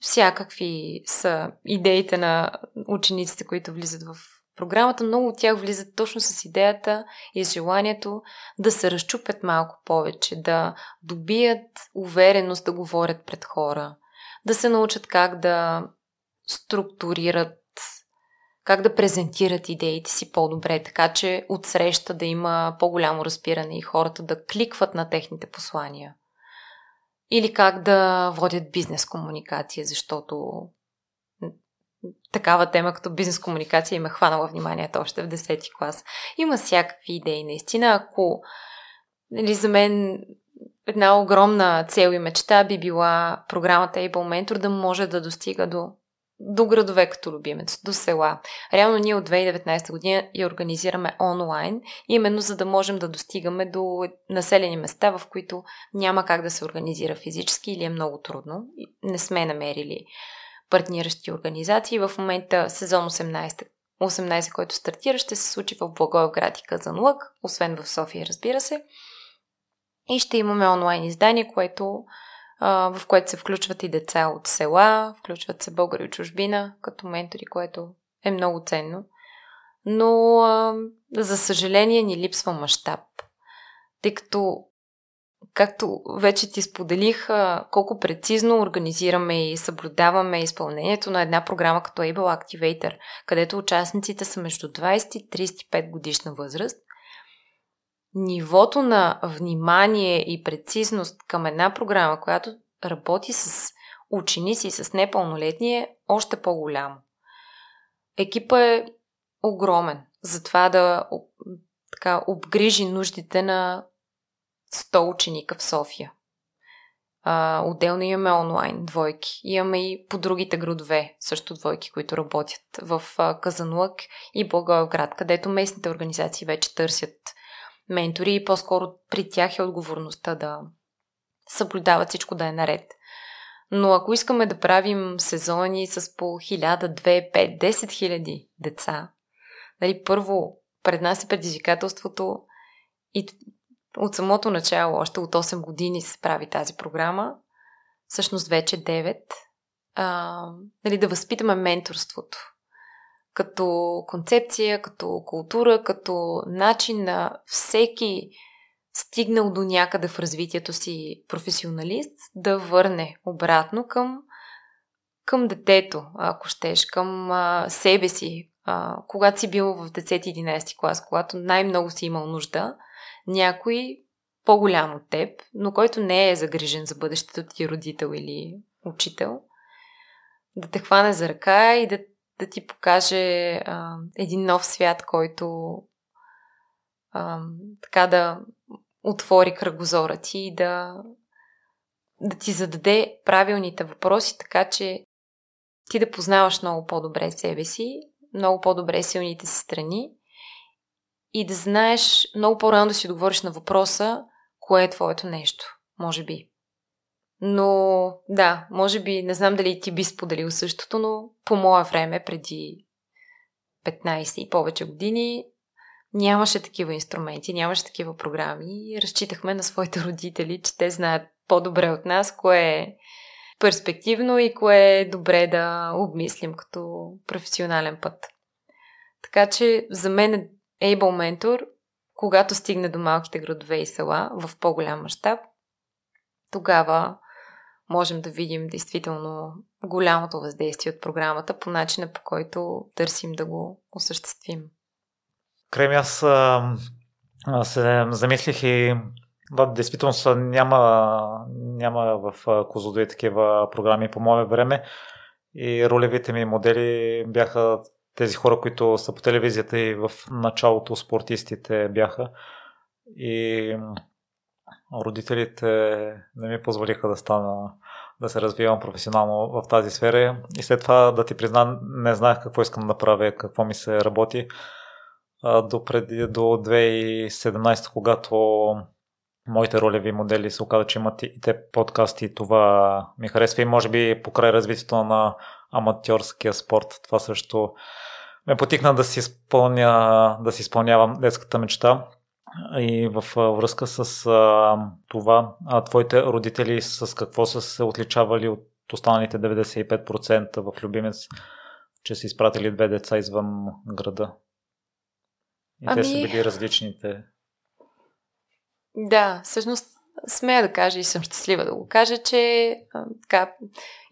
всякакви са идеите на учениците, които влизат в програмата. Много от тях влизат точно с идеята и желанието да се разчупят малко повече, да добият увереност да говорят пред хора, да се научат как да структурират, как да презентират идеите си по-добре, така че отсреща да има по-голямо разбиране и хората да кликват на техните послания или как да водят бизнес комуникация, защото такава тема като бизнес комуникация им е хванала вниманието още в 10 ти клас. Има всякакви идеи, наистина. Ако нали, за мен една огромна цел и мечта би била програмата Able Mentor да може да достига до до градове като любимец, до села. Реално ние от 2019 година я организираме онлайн, именно за да можем да достигаме до населени места, в които няма как да се организира физически или е много трудно. Не сме намерили партниращи организации. В момента сезон 18, 18 който стартира, ще се случи в Благоевград и Казанлък, освен в София, разбира се. И ще имаме онлайн издание, което в което се включват и деца от села, включват се българи от чужбина като ментори, което е много ценно. Но, за съжаление, ни липсва мащаб. Тъй като, както вече ти споделих, колко прецизно организираме и съблюдаваме изпълнението на една програма като Able Activator, където участниците са между 20 и 35 годишна възраст, нивото на внимание и прецизност към една програма, която работи с ученици, с непълнолетни е още по-голямо. Екипа е огромен за това да така, обгрижи нуждите на 100 ученика в София. А, отделно имаме онлайн двойки. Имаме и по другите градове също двойки, които работят в Казанлък и Благоевград, където местните организации вече търсят ментори и по-скоро при тях е отговорността да съблюдават всичко да е наред. Но ако искаме да правим сезони с по 1000, 2, 5, 10 хиляди деца, нали, първо пред нас е предизвикателството и от самото начало, още от 8 години се прави тази програма, всъщност вече 9, а, нали, да възпитаме менторството като концепция, като култура, като начин на всеки стигнал до някъде в развитието си професионалист да върне обратно към, към детето, ако щеш, към а, себе си. А, когато си бил в 10-11 клас, когато най-много си имал нужда, някой по-голям от теб, но който не е загрижен за бъдещето ти родител или учител, да те хване за ръка и да да ти покаже а, един нов свят, който а, така да отвори кръгозора ти и да, да ти зададе правилните въпроси, така че ти да познаваш много по-добре себе си, много по-добре силните си страни и да знаеш много по-рано да си отговориш на въпроса, кое е твоето нещо, може би. Но да, може би, не знам дали ти би споделил същото, но по мое време, преди 15 и повече години, нямаше такива инструменти, нямаше такива програми и разчитахме на своите (laughs) родители, че те знаят по-добре от нас, кое е перспективно и кое е добре да обмислим като професионален път. Така че за мен Able Mentor, когато стигне до малките градове и села в по-голям мащаб, тогава можем да видим действително голямото въздействие от програмата по начина по който търсим да го осъществим. Крем, аз се замислих и да, действително няма, няма в Козлодуи такива програми по мое време и ролевите ми модели бяха тези хора, които са по телевизията и в началото спортистите бяха. И родителите не ми позволиха да стана да се развивам професионално в тази сфера. И след това да ти призна, не знаех какво искам да направя, какво ми се работи. До, преди, до 2017, когато моите ролеви модели се оказа, че имат и те подкасти и това ми харесва. И може би покрай развитието на аматьорския спорт това също ме потикна да си, изпълня, да си изпълнявам детската мечта и в връзка с а, това, а твоите родители с какво са се отличавали от останалите 95% в Любимец, че са изпратили две деца извън града? И ами... те са ами- били различните. Да, всъщност смея да кажа и съм щастлива да го кажа, че а, така,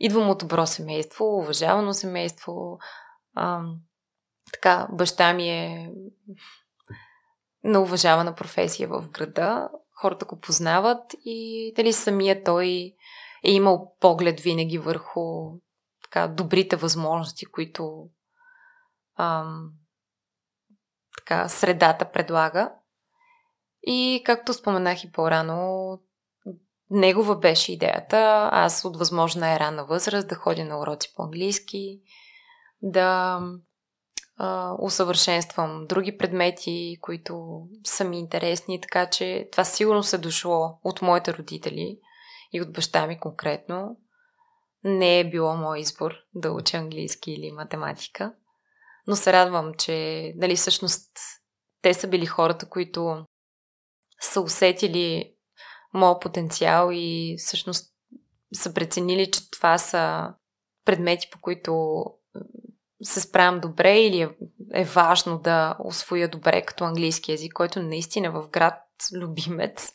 идвам от добро семейство, уважавано семейство. А, така, баща ми е на уважавана професия в града. Хората го познават и дали самия той е имал поглед винаги върху така, добрите възможности, които ам, така, средата предлага. И както споменах и по-рано, негова беше идеята. Аз от възможна е ранна възраст да ходя на уроци по английски, да усъвършенствам други предмети, които са ми интересни, така че това сигурно се дошло от моите родители и от баща ми конкретно. Не е било мой избор да уча английски или математика, но се радвам, че нали, всъщност те са били хората, които са усетили моят потенциал и всъщност са преценили, че това са предмети, по които се справям добре или е, е важно да освоя добре като английски язик, който наистина в град Любимец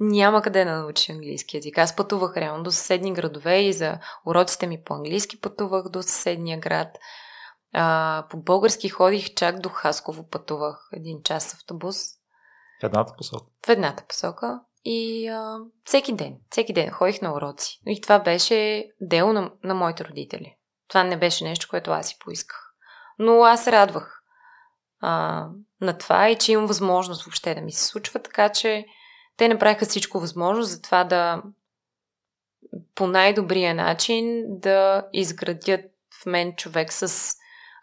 няма къде да научи английски язик. Аз пътувах реално до съседни градове и за уроците ми по английски пътувах до съседния град. А, по български ходих чак до Хасково пътувах един час автобус. В едната посока? В едната посока. И а, всеки ден, всеки ден ходих на уроци. И това беше дело на, на моите родители. Това не беше нещо, което аз си поисках. Но аз се радвах а, на това и че имам възможност въобще да ми се случва, така че те направиха всичко възможно за това да по най-добрия начин да изградят в мен човек с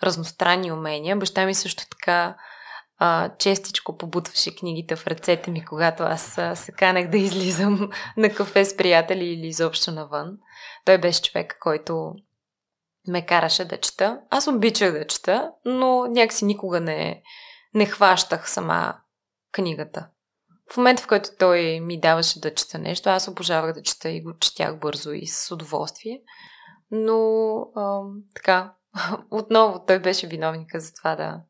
разностранни умения. Баща ми също така а, честичко побутваше книгите в ръцете ми, когато аз а, се канех да излизам (laughs) на кафе с приятели или изобщо навън. Той беше човек, който ме караше да чета. Аз обичах да чета, но някакси никога не, не хващах сама книгата. В момента, в който той ми даваше да чета нещо, аз обожавах да чета и го четях бързо и с удоволствие. Но а, така, (laughs) отново той беше виновника за това да,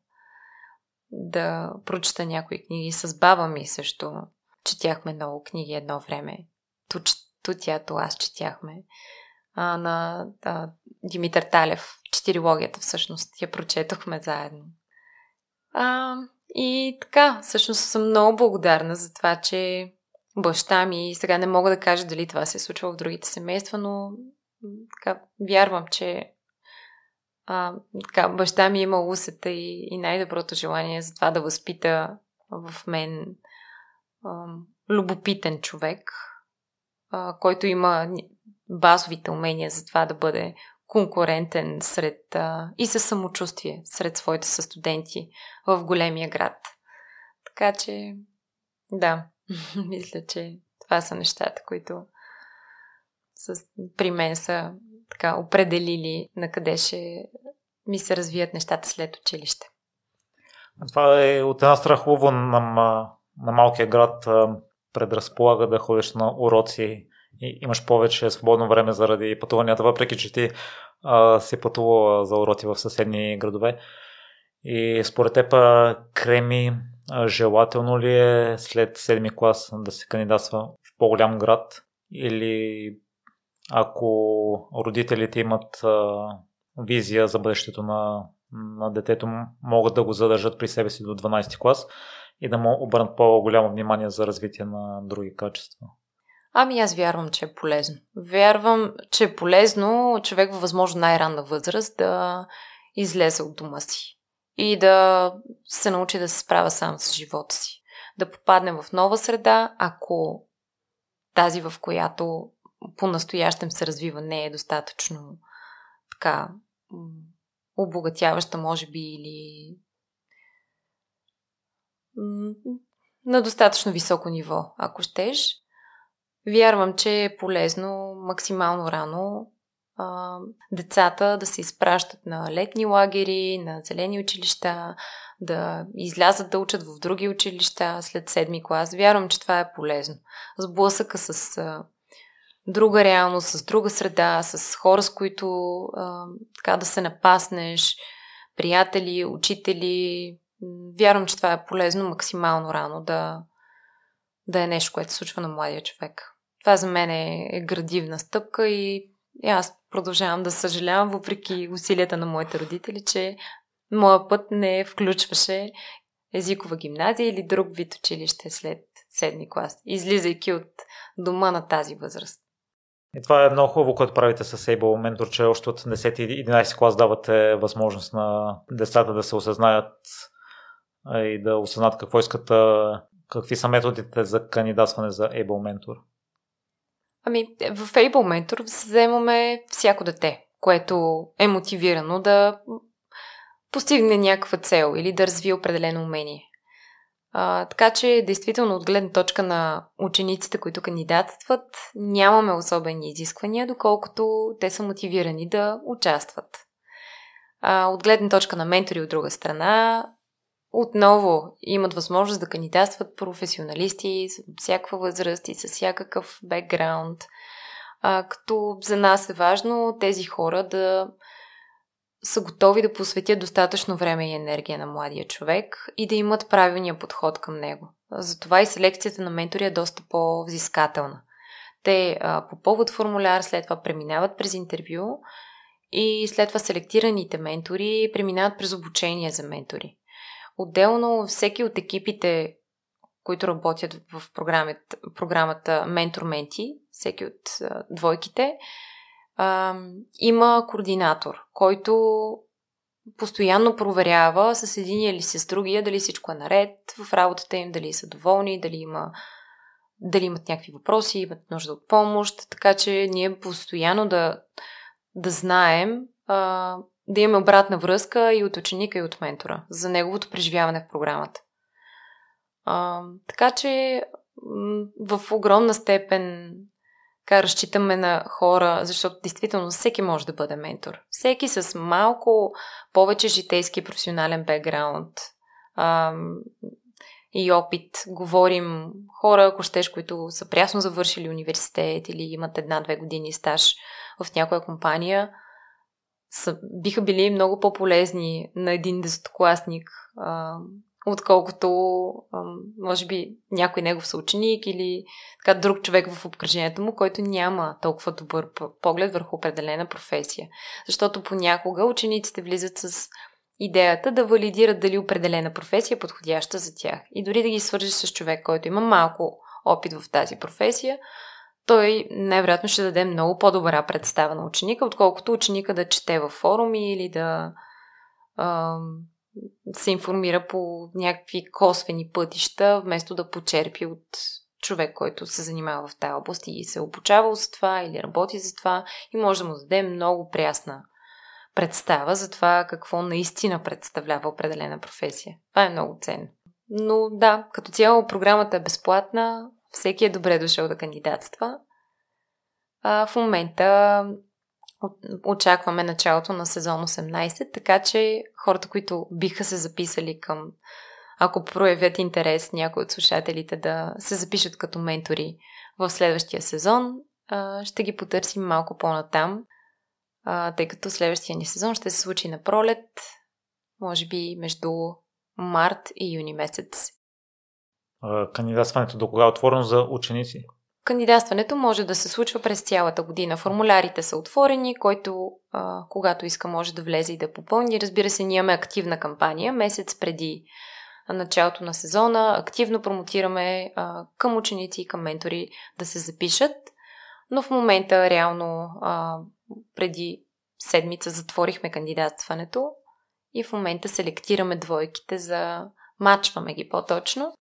да прочета някои книги. С баба ми също четяхме много книги едно време. Ту, ту тя, то аз четяхме. А, на а, Димитър Талев. Четирилогията всъщност. Я прочетохме заедно. А, и така, всъщност съм много благодарна за това, че баща ми, сега не мога да кажа дали това се е случва в другите семейства, но така, вярвам, че а, така, баща ми е има усета и, и най-доброто желание за това да възпита в мен а, любопитен човек, а, който има базовите умения за това да бъде конкурентен сред а, и със самочувствие сред своите състуденти в големия град. Така че, да, (laughs) мисля, че това са нещата, които с, при мен са така определили на къде ще ми се развият нещата след училище. Това е от една страна на, на малкия град предразполага да ходиш на уроци имаш повече свободно време заради пътуванията, въпреки че ти а, си пътувал за уроци в съседни градове. И според теб, Креми, желателно ли е след 7 клас да се кандидатства в по-голям град или ако родителите имат а, визия за бъдещето на, на детето, могат да го задържат при себе си до 12 клас и да му обърнат по-голямо внимание за развитие на други качества. Ами аз вярвам, че е полезно. Вярвам, че е полезно човек във възможно най-ранна възраст да излезе от дома си и да се научи да се справя сам с живота си. Да попадне в нова среда, ако тази, в която по-настоящем се развива, не е достатъчно така обогатяваща, може би, или на достатъчно високо ниво, ако щеш. Вярвам, че е полезно максимално рано а, децата да се изпращат на летни лагери, на зелени училища, да излязат да учат в други училища след седми клас. Вярвам, че това е полезно. Сблъсъка с а, друга реалност, с друга среда, с хора, с които а, така да се напаснеш, приятели, учители. Вярвам, че това е полезно максимално рано да, да е нещо, което се случва на младия човек. Това за мен е, е градивна стъпка и, аз продължавам да съжалявам, въпреки усилията на моите родители, че моя път не включваше езикова гимназия или друг вид училище след седми клас, излизайки от дома на тази възраст. И това е много хубаво, което правите с Able Mentor, че още от 10-11 клас давате възможност на децата да се осъзнаят и да осъзнат какво искат, какви са методите за кандидатстване за Able Mentor. Ами, в Fable Mentor вземаме всяко дете, което е мотивирано да постигне някаква цел или да развие определено умение. А, така че, действително, от гледна точка на учениците, които кандидатстват, нямаме особени изисквания, доколкото те са мотивирани да участват. А, от гледна точка на ментори от друга страна, отново имат възможност да кандидатстват професионалисти с всякаква възраст и с всякакъв бекграунд. А, като за нас е важно тези хора да са готови да посветят достатъчно време и енергия на младия човек и да имат правилния подход към него. Затова и селекцията на ментори е доста по-взискателна. Те а, попълват формуляр, след това преминават през интервю и след това селектираните ментори преминават през обучение за ментори. Отделно всеки от екипите, които работят в програмата, програмата Менtor-Менти, всеки от а, двойките, а, има координатор, който постоянно проверява с един или с другия дали всичко е наред в работата им, дали са доволни, дали има дали имат някакви въпроси, имат нужда от помощ, така че ние постоянно да, да знаем, а, да имаме обратна връзка и от ученика, и от ментора за неговото преживяване в програмата. А, така че в огромна степен така разчитаме на хора, защото действително всеки може да бъде ментор. Всеки с малко повече житейски професионален бекграунд и опит. Говорим хора, ако щеш, които са прясно завършили университет или имат една-две години стаж в някоя компания, са, биха били много по-полезни на един десетокласник отколкото, може би, някой негов съученик или така друг човек в обкръжението му, който няма толкова добър поглед върху определена професия. Защото понякога учениците влизат с идеята да валидират дали определена професия е подходяща за тях. И дори да ги свържеш с човек, който има малко опит в тази професия, той най-вероятно ще даде много по-добра представа на ученика, отколкото ученика да чете във форуми или да се информира по някакви косвени пътища, вместо да почерпи от човек, който се занимава в тази област и се е обучавал за това или работи за това и може да му даде много прясна представа за това какво наистина представлява определена професия. Това е много ценно. Но да, като цяло програмата е безплатна, всеки е добре дошъл да кандидатства. А, в момента очакваме началото на сезон 18, така че хората, които биха се записали към, ако проявят интерес някои от слушателите да се запишат като ментори в следващия сезон, ще ги потърсим малко по-натам, тъй като следващия ни сезон ще се случи на пролет, може би между март и юни месец. Кандидатстването до кога е отворено за ученици? Кандидатстването може да се случва през цялата година. Формулярите са отворени, който а, когато иска може да влезе и да попълни. Разбира се, ние имаме активна кампания. Месец преди началото на сезона активно промотираме а, към ученици и към ментори да се запишат. Но в момента реално а, преди седмица затворихме кандидатстването и в момента селектираме двойките за мачваме ги по-точно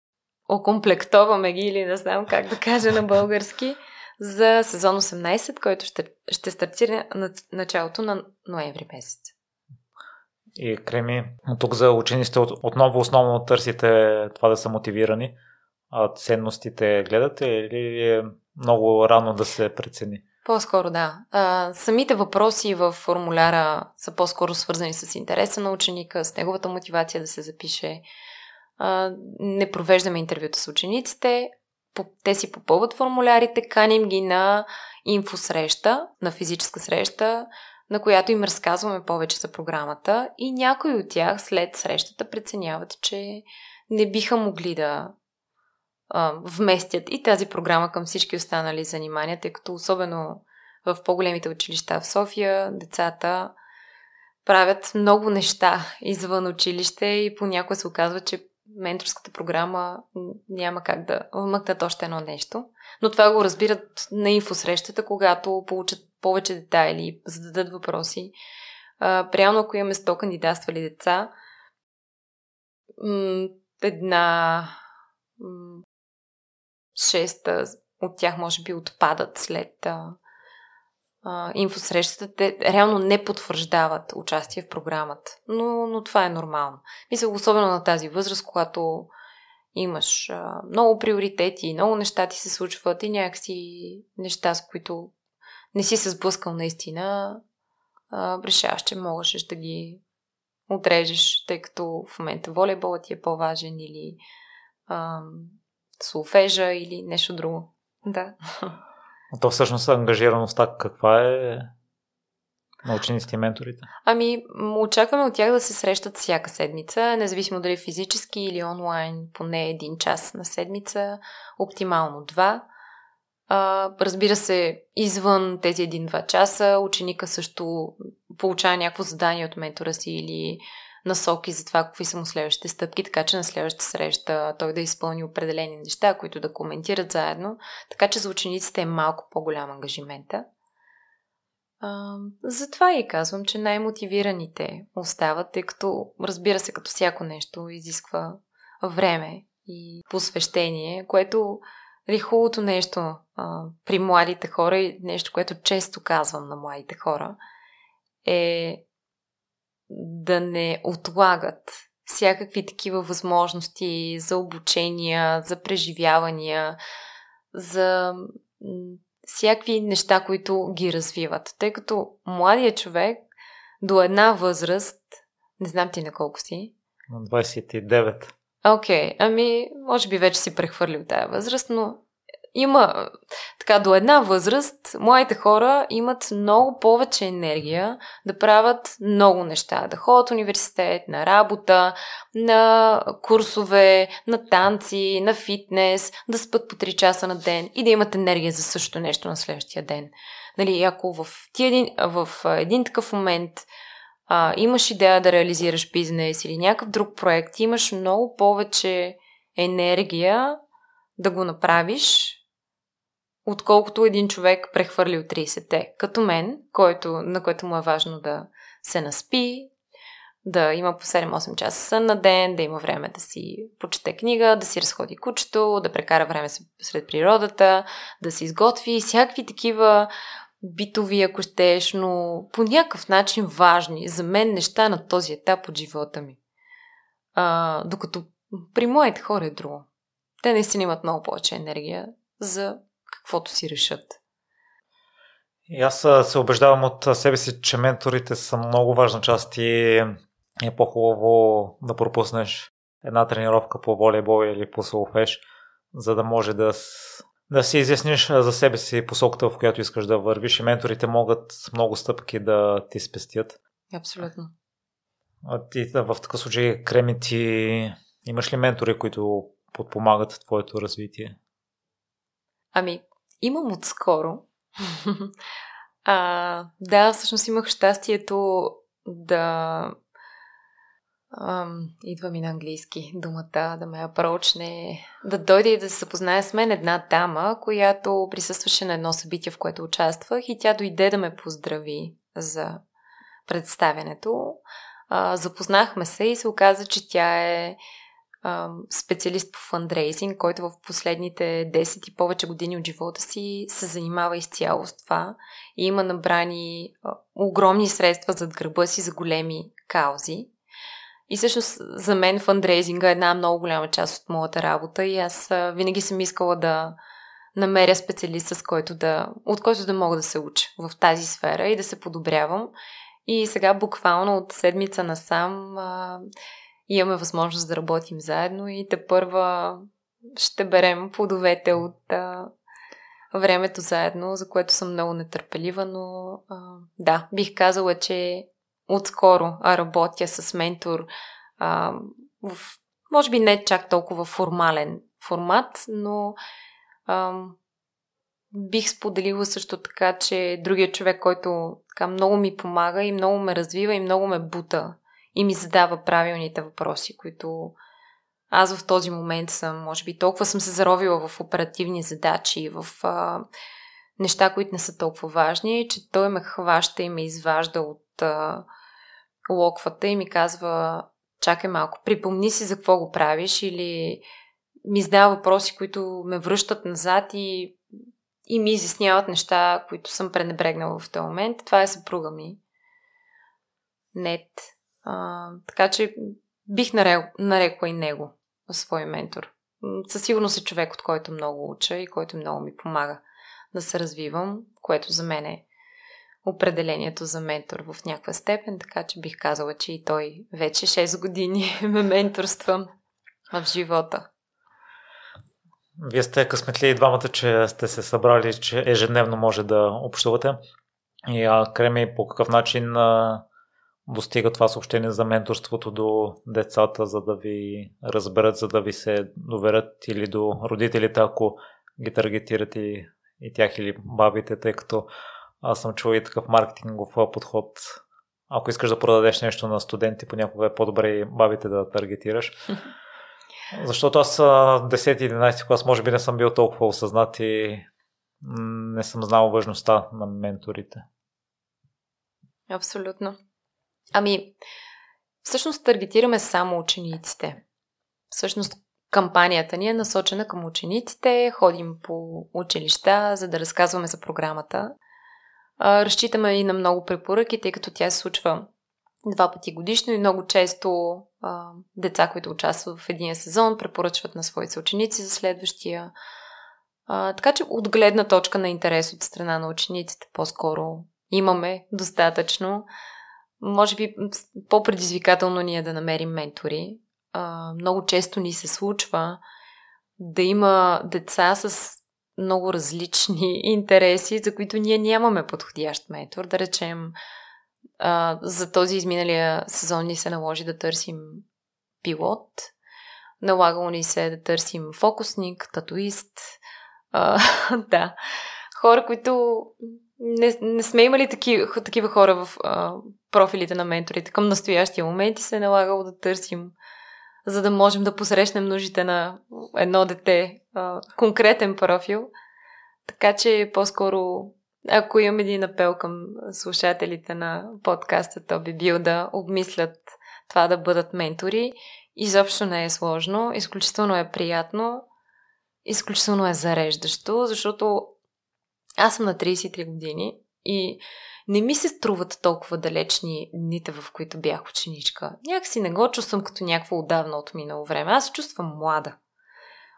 окомплектоваме ги или не знам как да кажа на български за сезон 18, който ще, ще стартира на началото на ноември месец. И Креми, тук за учениците отново основно търсите това да са мотивирани, а ценностите гледате или е много рано да се прецени? По-скоро да. А, самите въпроси в формуляра са по-скоро свързани с интереса на ученика, с неговата мотивация да се запише, не провеждаме интервюта с учениците, те си попълват формулярите, каним ги на инфосреща, на физическа среща, на която им разказваме повече за програмата. И някои от тях след срещата преценяват, че не биха могли да а, вместят и тази програма към всички останали занимания, тъй като особено в по-големите училища в София децата правят много неща извън училище и понякога се оказва, че менторската програма няма как да вмъкнат още едно нещо. Но това го разбират на инфосрещата, когато получат повече детайли, зададат въпроси. А, ако имаме 100 кандидатствали деца, една шеста, от тях може би отпадат след а, а, инфосрещата. Те реално не потвърждават участие в програмата. Но, но това е нормално. Мисля, особено на тази възраст, когато имаш а, много приоритети, много неща ти се случват и някакси неща, с които не си се сблъскал наистина, а, решаваш, че можеш да ги отрежеш, тъй като в момента волейболът ти е по-важен или а, солфежа или нещо друго. Да. (laughs) А то всъщност ангажираността каква е на учениците и менторите? Ами, очакваме от тях да се срещат всяка седмица, независимо дали физически или онлайн, поне един час на седмица, оптимално два. А, разбира се, извън тези един-два часа, ученика също получава някакво задание от ментора си или насоки за това какви са му следващите стъпки, така че на следващата среща той да изпълни определени неща, които да коментират заедно, така че за учениците е малко по-голям ангажимента. А, затова и казвам, че най-мотивираните остават, тъй като, разбира се, като всяко нещо изисква време и посвещение, което е хубавото нещо а, при младите хора и нещо, което често казвам на младите хора, е да не отлагат всякакви такива възможности за обучения, за преживявания, за всякакви неща, които ги развиват. Тъй като младият човек до една възраст, не знам ти на колко си. На 29. Окей, okay, ами може би вече си прехвърлил тази възраст, но има така до една възраст, младите хора имат много повече енергия да правят много неща. Да ходят в университет, на работа, на курсове, на танци, на фитнес, да спят по 3 часа на ден и да имат енергия за същото нещо на следващия ден. Нали, ако в, ти един, в един такъв момент а, имаш идея да реализираш бизнес или някакъв друг проект, имаш много повече енергия да го направиш, отколкото един човек прехвърли от 30-те, като мен, който, на който му е важно да се наспи, да има по 7-8 часа сън на ден, да има време да си почете книга, да си разходи кучето, да прекара време сред природата, да се изготви, всякакви такива битови, ако щеш, но по някакъв начин важни за мен неща на този етап от живота ми. А, докато при моите хора е друго. Те наистина имат много повече енергия за каквото си решат. И аз се убеждавам от себе си, че менторите са много важна част и е по-хубаво да пропуснеш една тренировка по волейбол или по солфеж, за да може да, да си изясниш за себе си посоката, в която искаш да вървиш и менторите могат много стъпки да ти спестят. Абсолютно. А ти в такъв случай, Креми, ти имаш ли ментори, които подпомагат твоето развитие? Ами, имам отскоро. а, да, всъщност имах щастието да Ам, идва ми на английски думата, да ме апрочне, да дойде и да се запознае с мен една дама, която присъстваше на едно събитие, в което участвах и тя дойде да ме поздрави за представянето. А, запознахме се и се оказа, че тя е специалист по фандрейзинг, който в последните 10 и повече години от живота си се занимава изцяло с това и има набрани огромни средства зад гърба си за големи каузи. И всъщност за мен фандрейзинга е една много голяма част от моята работа и аз винаги съм искала да намеря специалист, с който да, от който да мога да се уча в тази сфера и да се подобрявам. И сега буквално от седмица насам а, имаме възможност да работим заедно и те първа ще берем плодовете от а, времето заедно, за което съм много нетърпелива, но а, да, бих казала, че отскоро работя с ментор а, в, може би не чак толкова формален формат, но а, бих споделила също така, че другият човек, който така много ми помага и много ме развива и много ме бута и ми задава правилните въпроси, които аз в този момент съм, може би толкова съм се заровила в оперативни задачи, в а, неща, които не са толкова важни, че той ме хваща и ме изважда от а, локвата и ми казва чакай малко, припомни си за какво го правиш или ми задава въпроси, които ме връщат назад и и ми изясняват неща, които съм пренебрегнала в този момент. Това е съпруга ми. Нет. А, така че бих нарекла и него свой ментор. Със сигурност е човек, от който много уча и който много ми помага да се развивам, което за мен е определението за ментор в някаква степен, така че бих казала, че и той вече 6 години (laughs) ме менторства в живота. Вие сте късметли и двамата, че сте се събрали, че ежедневно може да общувате. И а, Креми, по какъв начин а, достига това съобщение за менторството до децата, за да ви разберат, за да ви се доверят или до родителите, ако ги таргетират и, и тях или бабите, тъй като аз съм чул и такъв маркетингов подход. Ако искаш да продадеш нещо на студенти, понякога е по-добре и бабите да таргетираш. (laughs) Защото аз 10-11 клас може би не съм бил толкова осъзнат и не съм знал важността на менторите. Абсолютно. Ами, всъщност таргетираме само учениците. Всъщност кампанията ни е насочена към учениците, ходим по училища, за да разказваме за програмата. разчитаме и на много препоръки, тъй като тя се случва два пъти годишно и много често а, деца, които участват в един сезон, препоръчват на своите ученици за следващия. А, така че от гледна точка на интерес от страна на учениците по-скоро имаме достатъчно. Може би по-предизвикателно ни е да намерим ментори. А, много често ни се случва да има деца с много различни (laughs) интереси, за които ние нямаме подходящ ментор. Да речем, а, за този изминалия сезон ни се наложи да търсим пилот. Налагало ни се да търсим фокусник, татуист. А, (laughs) да. Хора, които не, не сме имали такива, такива хора в а, профилите на менторите към настоящия момент и се е налагало да търсим, за да можем да посрещнем нуждите на едно дете, а, конкретен профил. Така че по-скоро ако имам един апел към слушателите на подкаста, то би бил да обмислят това да бъдат ментори. Изобщо не е сложно, изключително е приятно, изключително е зареждащо, защото аз съм на 33 години и не ми се струват толкова далечни дните, в които бях ученичка. Някакси не го чувствам като някакво отдавна от минало време. Аз се чувствам млада.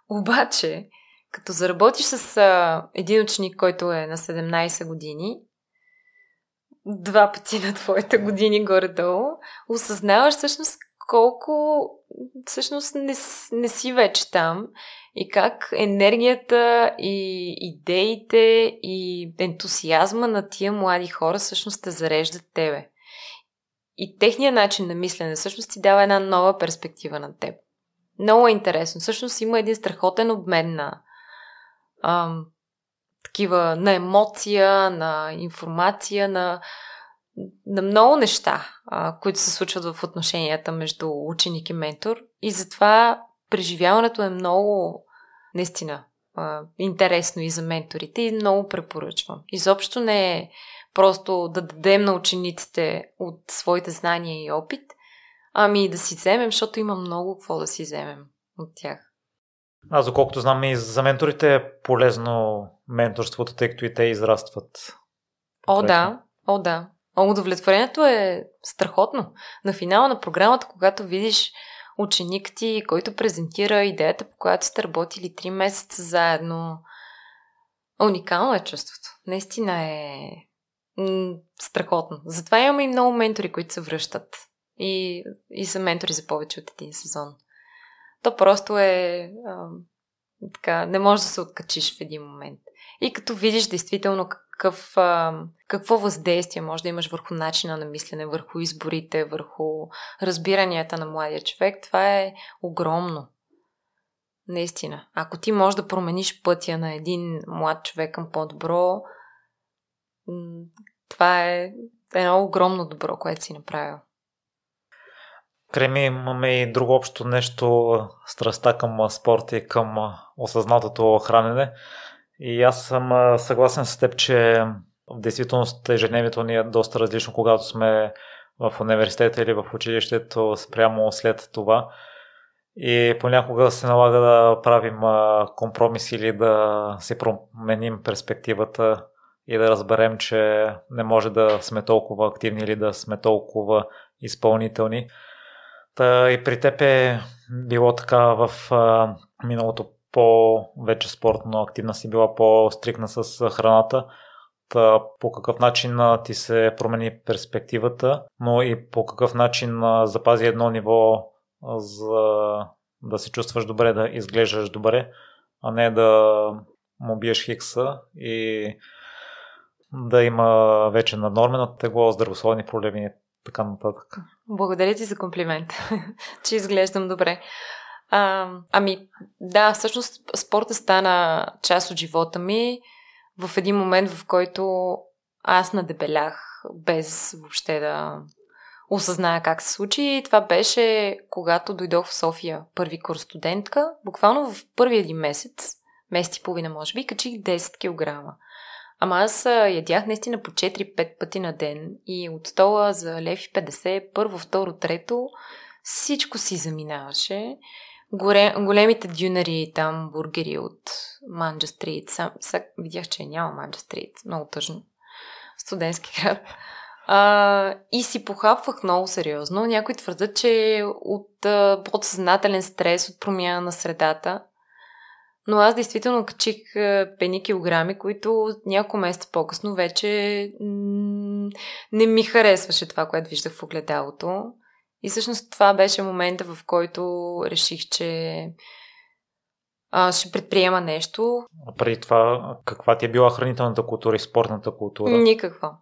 Обаче, като заработиш с а, един ученик, който е на 17 години, два пъти на твоите години горе-долу, осъзнаваш всъщност колко всъщност не, не си вече там и как енергията и идеите и ентусиазма на тия млади хора всъщност те зареждат тебе. И техният начин на мислене всъщност ти дава една нова перспектива на теб. Много е интересно. Всъщност има един страхотен обмен на, а, такива на емоция, на информация, на, на много неща, а, които се случват в отношенията между ученик и ментор. И затова преживяването е много, наистина, а, интересно и за менторите и много препоръчвам. Изобщо не е просто да дадем на учениците от своите знания и опит, ами да си вземем, защото има много какво да си вземем от тях. Аз, доколкото знам и за менторите е полезно менторството, тъй като и те израстват. О, да. О, да. Удовлетворението е страхотно. На финала на програмата, когато видиш ученик ти, който презентира идеята, по която сте работили 3 месеца заедно, уникално е чувството. Наистина е страхотно. Затова имаме и много ментори, които се връщат. И, и са ментори за повече от един сезон то просто е а, така, не можеш да се откачиш в един момент. И като видиш действително какъв, какво въздействие може да имаш върху начина на мислене, върху изборите, върху разбиранията на младия човек, това е огромно. Наистина. Ако ти можеш да промениш пътя на един млад човек към по-добро, това е едно огромно добро, което си направил. Креми имаме и друго общо нещо, страста към спорта и към осъзнатото хранене. И аз съм съгласен с теб, че в действителност ежедневието ни е доста различно, когато сме в университета или в училището спрямо след това. И понякога се налага да правим компромис или да се променим перспективата и да разберем, че не може да сме толкова активни или да сме толкова изпълнителни. Та и при теб е било така в миналото по-вече спортно активна си била по-стрикна с храната. Та, по какъв начин ти се промени перспективата, но и по какъв начин запази едно ниво за да се чувстваш добре, да изглеждаш добре, а не да му биеш хикса и да има вече наднормено тегло, здравословни проблеми и така нататък. Благодаря ти за комплимент, (laughs) че изглеждам добре. А, ами, да, всъщност спорта стана част от живота ми в един момент, в който аз надебелях, без въобще да осъзная как се случи. И това беше когато дойдох в София, първи курс студентка. Буквално в първи един месец, месец и половина може би, качих 10 кг. Ама аз ядях наистина по 4-5 пъти на ден и от стола за лев и 50, първо, второ, трето, всичко си заминаваше. Горе, големите дюнери там, бургери от Манджа Стрит. Видях, че няма Манджа Стрит. Много тъжно. Студентски град. А, и си похапвах много сериозно. Някои твърдят, че от а, подсъзнателен стрес, от промяна на средата. Но аз действително качих пени килограми, които няколко месеца по-късно вече м- не ми харесваше това, което виждах в огледалото. И всъщност това беше момента, в който реших, че а, ще предприема нещо. А преди това, каква ти е била хранителната култура и спортната култура? Никаква.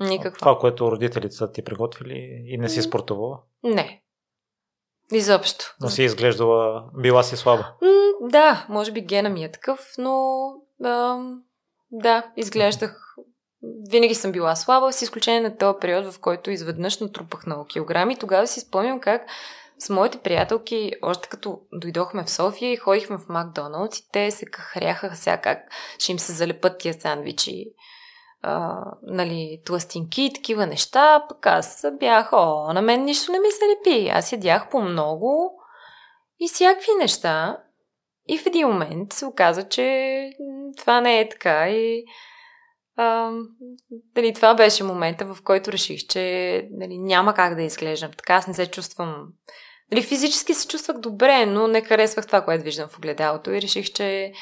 Никаква. Това, което родителите са ти приготвили и не си спортувала? Не. Изобщо. Но си изглеждала, била си слаба? М- да, може би гена ми е такъв, но а, да, изглеждах винаги съм била слаба, с изключение на този период, в който изведнъж натрупах много килограми. Тогава си спомням как с моите приятелки, още като дойдохме в София и ходихме в Макдоналдс и те се кахряха сега как ще им се залепат тия сандвичи а, нали, тластинки и такива неща, пък аз бях, о, на мен нищо не ми се лепи. Аз ядях по много и всякакви неща. И в един момент се оказа, че това не е така и а, дали, това беше момента, в който реших, че дали, няма как да изглеждам така. Аз не се чувствам... Дали, физически се чувствах добре, но не харесвах това, което виждам в огледалото и реших, че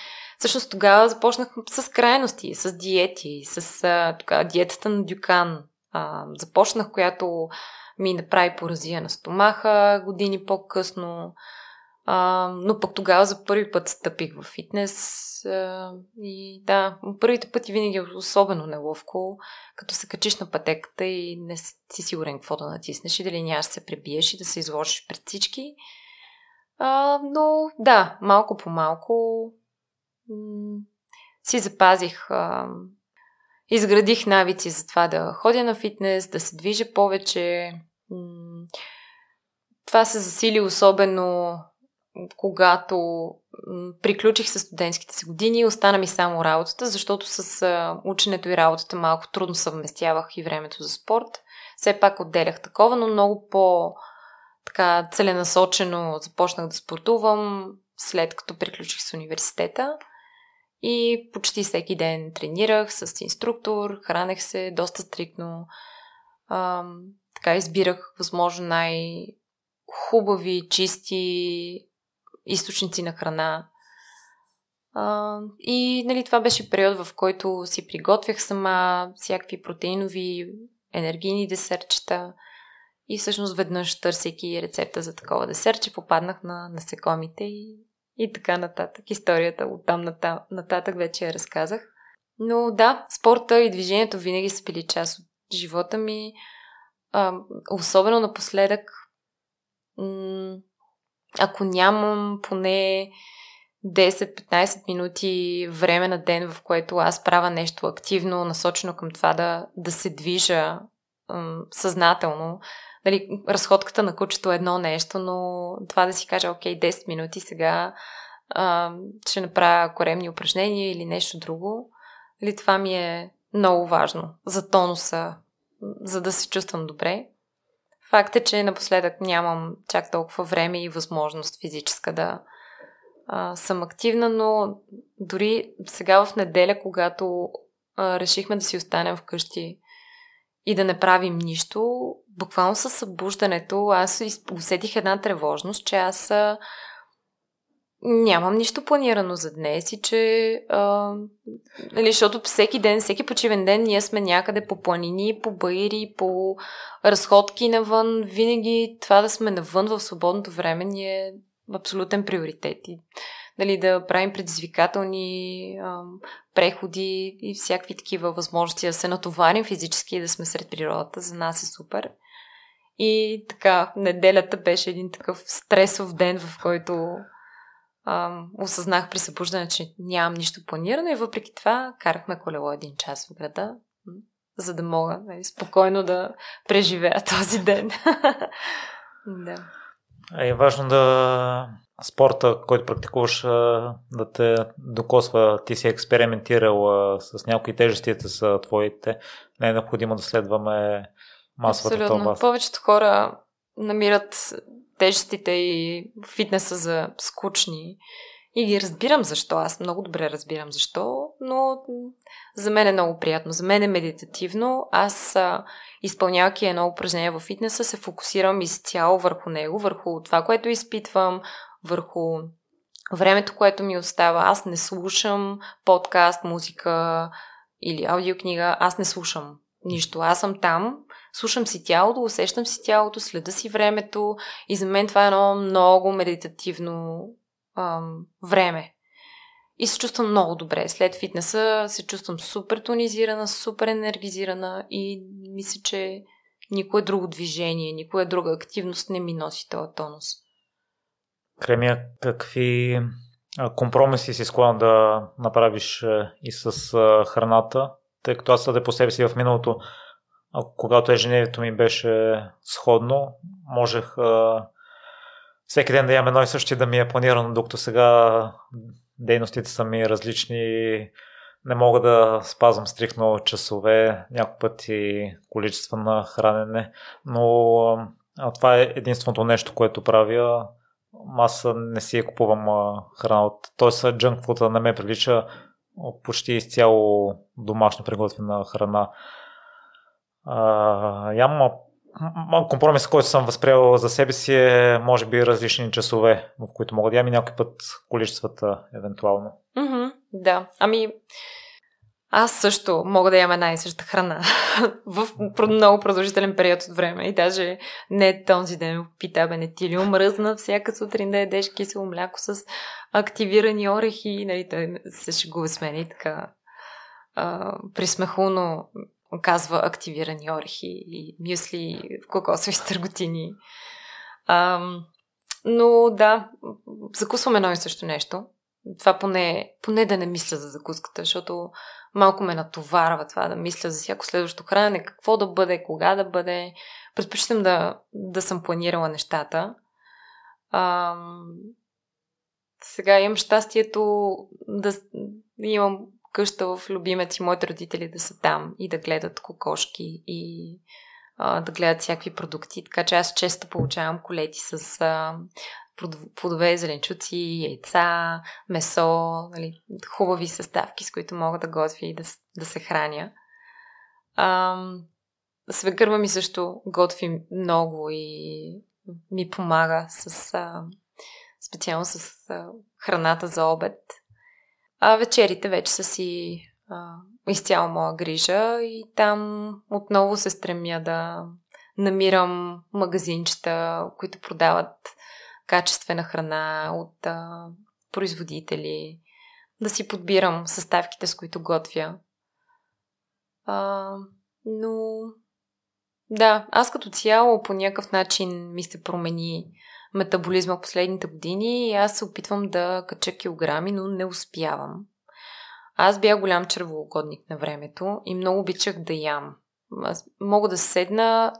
Всъщност тогава започнах с крайности, с диети, с а, тука, диетата на Дюкан. А, започнах, която ми направи поразия на стомаха години по-късно. А, но пък тогава за първи път стъпих в фитнес и да, първите пъти винаги е особено неловко, като се качиш на пътеката и не си сигурен какво да натиснеш и дали нямаш да се пребиеш и да се изложиш пред всички. А, но да, малко по малко си запазих, а, изградих навици за това да ходя на фитнес, да се движа повече. Това се засили особено когато приключих с студентските си години, остана ми само работата, защото с ученето и работата малко трудно съвместявах и времето за спорт. Все пак отделях такова, но много по така целенасочено започнах да спортувам след като приключих с университета. И почти всеки ден тренирах с инструктор, хранех се доста стрикно. А, така избирах възможно най-хубави, чисти източници на храна. А, и нали, това беше период, в който си приготвях сама всякакви протеинови, енергийни десерчета. И всъщност веднъж, търсейки рецепта за такова десерче, попаднах на насекомите и и така нататък. Историята от там нататък вече я разказах. Но да, спорта и движението винаги са били част от живота ми. А, особено напоследък, м- ако нямам поне 10-15 минути време на ден, в което аз правя нещо активно, насочено към това да, да се движа м- съзнателно, нали, разходката на кучето е едно нещо, но това да си кажа, окей, 10 минути сега а, ще направя коремни упражнения или нещо друго, нали, това ми е много важно за тонуса, за да се чувствам добре. Факт е, че напоследък нямам чак толкова време и възможност физическа да а, съм активна, но дори сега в неделя, когато а, решихме да си останем вкъщи и да не правим нищо, буквално със събуждането аз усетих една тревожност, че аз а, нямам нищо планирано за днес и че, а, нали, защото всеки ден, всеки почивен ден ние сме някъде по планини, по баири, по разходки навън. Винаги това да сме навън в свободното време ни е абсолютен приоритет. И, нали, да правим предизвикателни а, преходи и всякакви такива възможности да се натоварим физически и да сме сред природата. За нас е супер. И така, неделята беше един такъв стресов ден, в който ам, осъзнах при събуждане, че нямам нищо планирано и въпреки това карахме колело един час в града, за да мога нали, спокойно да преживея (laughs) този ден. (laughs) да. Е важно да спорта, който практикуваш, да те докосва. Ти си експериментирал с някои тежестите са твоите. Не е необходимо да следваме масовата Абсолютно. Това. Повечето хора намират тежестите и фитнеса за скучни. И ги разбирам защо. Аз много добре разбирам защо, но за мен е много приятно. За мен е медитативно. Аз, изпълнявайки едно упражнение в фитнеса, се фокусирам изцяло върху него, върху това, което изпитвам, върху времето, което ми остава. Аз не слушам подкаст, музика или аудиокнига. Аз не слушам нищо. Аз съм там слушам си тялото, усещам си тялото, следа си времето и за мен това е едно много медитативно ам, време. И се чувствам много добре. След фитнеса се чувствам супер тонизирана, супер енергизирана и мисля, че никое друго движение, никоя друга активност не ми носи този тонус. Кремия, какви компромиси си склонна да направиш и с храната, тъй като аз съде по себе си в миналото а когато ежедневието ми беше сходно, можех а, всеки ден да имам едно и също да ми е планирано, докато сега дейностите са ми различни. Не мога да спазвам стрикно часове, някой път и количество на хранене, но а, това е единственото нещо, което правя. Аз не си купувам а, храна от... Тоест, джънк фуда не ме привлича почти изцяло домашно приготвена храна. А, компромис, който съм възприел за себе си е, може би, различни часове, в които мога да ям и някой път количествата, евентуално. Mm-hmm, да, ами аз също мога да ям една и съща храна (laughs) в много продължителен период от време. И даже не този ден пита, бе, не ти ли омръзна всяка сутрин да ядеш кисело мляко с активирани орехи, нали, той се шегува с мен и така а, присмехулно казва активирани орехи и мюсли, кокосови (laughs) стърготини. Ам, но да, закусваме едно и също нещо. Това поне, поне да не мисля за закуската, защото малко ме натоварва това да мисля за всяко следващо хранене, какво да бъде, кога да бъде. Предпочитам да, да съм планирала нещата. Ам, сега имам щастието да имам къща в любимец и моите родители да са там и да гледат кокошки и а, да гледат всякакви продукти. Така че аз често получавам колети с а, плодове, зеленчуци, яйца, месо, нали, хубави съставки, с които мога да готвя и да, да се храня. А, свекърва ми също готви много и ми помага с а, специално с а, храната за обед. А вечерите вече са си а, изцяло моя грижа и там отново се стремя да намирам магазинчета, които продават качествена храна от а, производители, да си подбирам съставките, с които готвя. А, но да, аз като цяло по някакъв начин ми се промени метаболизма последните години и аз се опитвам да кача килограми, но не успявам. Аз бях голям червоугодник на времето и много обичах да ям. Аз мога да седна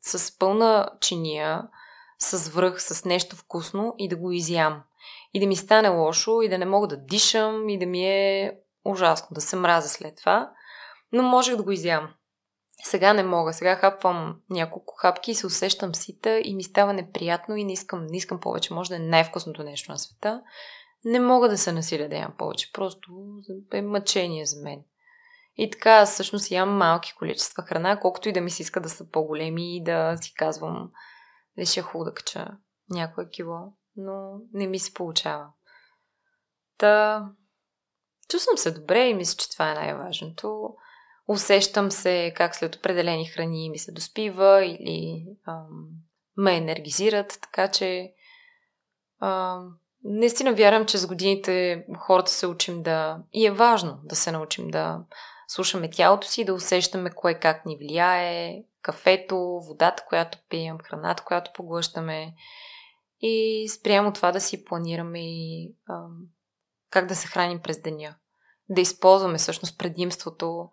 с пълна чиния, с връх, с нещо вкусно и да го изям. И да ми стане лошо, и да не мога да дишам, и да ми е ужасно, да се мразя след това. Но можех да го изям. Сега не мога. Сега хапвам няколко хапки и се усещам сита и ми става неприятно и не искам, не искам повече. Може да е най-вкусното нещо на света. Не мога да се насиля да ям повече. Просто е мъчение за мен. И така, всъщност ям малки количества храна, колкото и да ми се иска да са по-големи и да си казвам, ще е хубаво да кача някое кило, но не ми се получава. Та, чувствам се добре и мисля, че това е най-важното. Усещам се как след определени храни ми се доспива или ам, ме енергизират, така че ам, наистина вярвам, че с годините хората се учим да... И е важно да се научим да слушаме тялото си, да усещаме кое как ни влияе, кафето, водата, която пием, храната, която поглъщаме и спрямо това да си планираме и ам, как да се храним през деня. Да използваме всъщност предимството,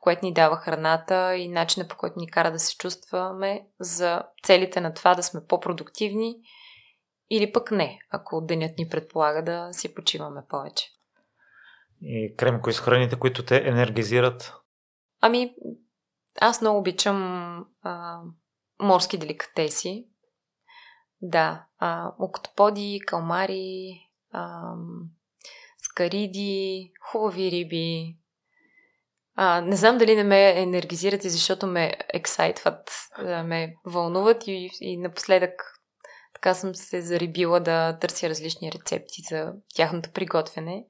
което ни дава храната и начина по който ни кара да се чувстваме за целите на това да сме по-продуктивни или пък не, ако денят ни предполага да си почиваме повече. И крем, кои са храните, които те енергизират? Ами, аз много обичам а, морски деликатеси. Да, а, октоподи, калмари, а, скариди, хубави риби. А, не знам дали не ме енергизират и защото ме ексайтват, ме вълнуват и, и напоследък така съм се зарибила да търся различни рецепти за тяхното приготвяне.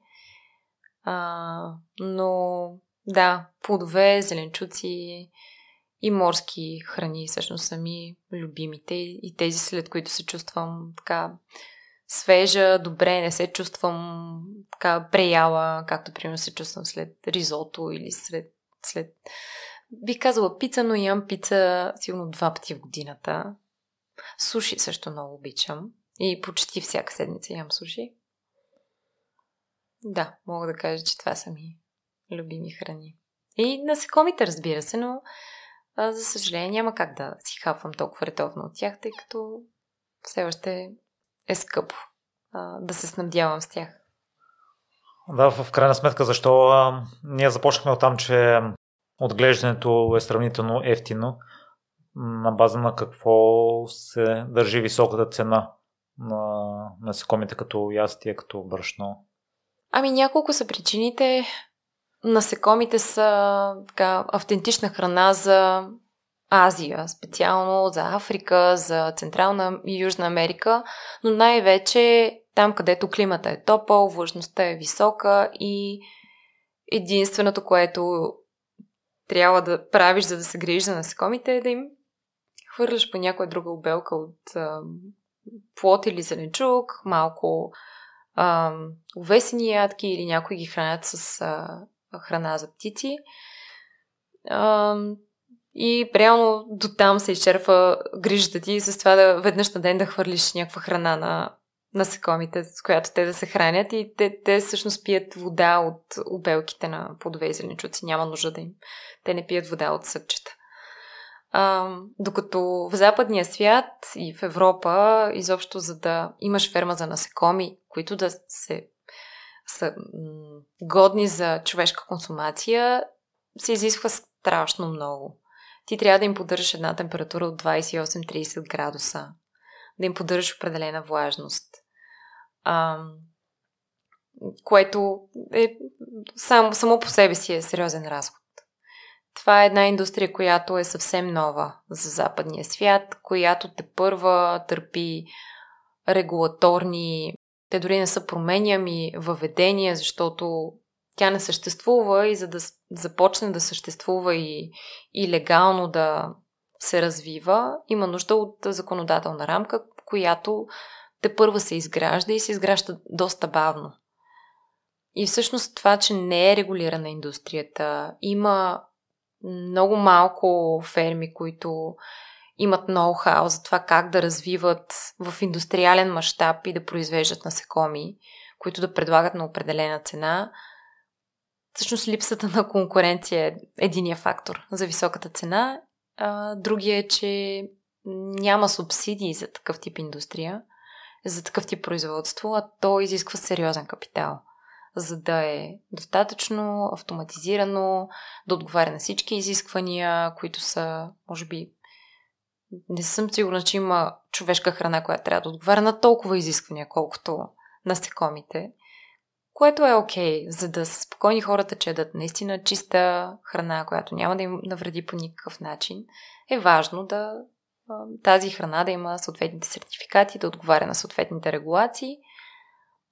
А, но да, плодове, зеленчуци и морски храни всъщност са ми любимите и тези след които се чувствам така свежа, добре, не се чувствам така преяла, както примерно се чувствам след ризото или след, след... Бих казала пица, но ям пица сигурно два пъти в годината. Суши също много обичам. И почти всяка седмица ям суши. Да, мога да кажа, че това са ми любими храни. И насекомите, разбира се, но а, за съжаление няма как да си хапвам толкова редовно от тях, тъй като все още е скъпо а, да се снабдявам с тях. Да, в крайна сметка, защо а, ние започнахме от там, че отглеждането е сравнително ефтино, на база на какво се държи високата цена на насекомите като ястие, като брашно? Ами няколко са причините. Насекомите са така, автентична храна за Азия, специално за Африка, за Централна и Южна Америка, но най-вече там, където климата е топъл, влажността е висока и единственото, което трябва да правиш, за да се грижиш за насекомите, е да им хвърляш по някоя друга обелка от а, плод или зеленчук, малко а, увесени ядки или някои ги хранят с а, храна за птици. А, и реално до там се изчерпва грижата ти с това да веднъж на ден да хвърлиш някаква храна на насекомите, с която те да се хранят и те, те всъщност пият вода от обелките на плодове и зеленчуци. Няма нужда да им. Те не пият вода от съдчета. А, докато в западния свят и в Европа, изобщо за да имаш ферма за насекоми, които да се са годни за човешка консумация, се изисква страшно много. Ти трябва да им поддържаш една температура от 28-30 градуса, да им поддържаш определена влажност, а, което е само, само по себе си е сериозен разход. Това е една индустрия, която е съвсем нова за западния свят, която те първа търпи регулаторни, те дори не са променями въведения, защото тя не съществува и за да започне да съществува и, и легално да се развива, има нужда от законодателна рамка, която те първа се изгражда и се изгражда доста бавно. И всъщност това, че не е регулирана индустрията, има много малко ферми, които имат ноу-хау за това как да развиват в индустриален мащаб и да произвеждат насекоми, които да предлагат на определена цена. Всъщност липсата на конкуренция е единия фактор за високата цена. А, другия е, че няма субсидии за такъв тип индустрия, за такъв тип производство, а то изисква сериозен капитал. за да е достатъчно автоматизирано, да отговаря на всички изисквания, които са, може би, не съм сигурна, че има човешка храна, която трябва да отговаря на толкова изисквания, колкото насекомите. Което е окей, okay, за да са спокойни хората, че дадат наистина чиста храна, която няма да им навреди по никакъв начин. Е важно да тази храна да има съответните сертификати, да отговаря на съответните регулации.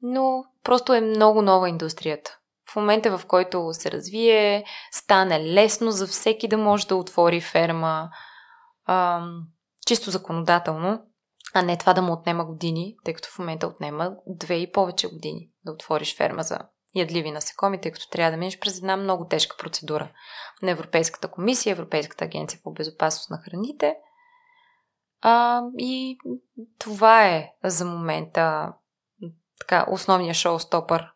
Но просто е много нова индустрията. В момента, в който се развие, стане лесно за всеки да може да отвори ферма, ам, чисто законодателно, а не това да му отнема години, тъй като в момента отнема две и повече години да отвориш ферма за ядливи насекоми, тъй като трябва да минеш през една много тежка процедура на Европейската комисия, Европейската агенция по безопасност на храните. А, и това е за момента така, основния шоу-стопър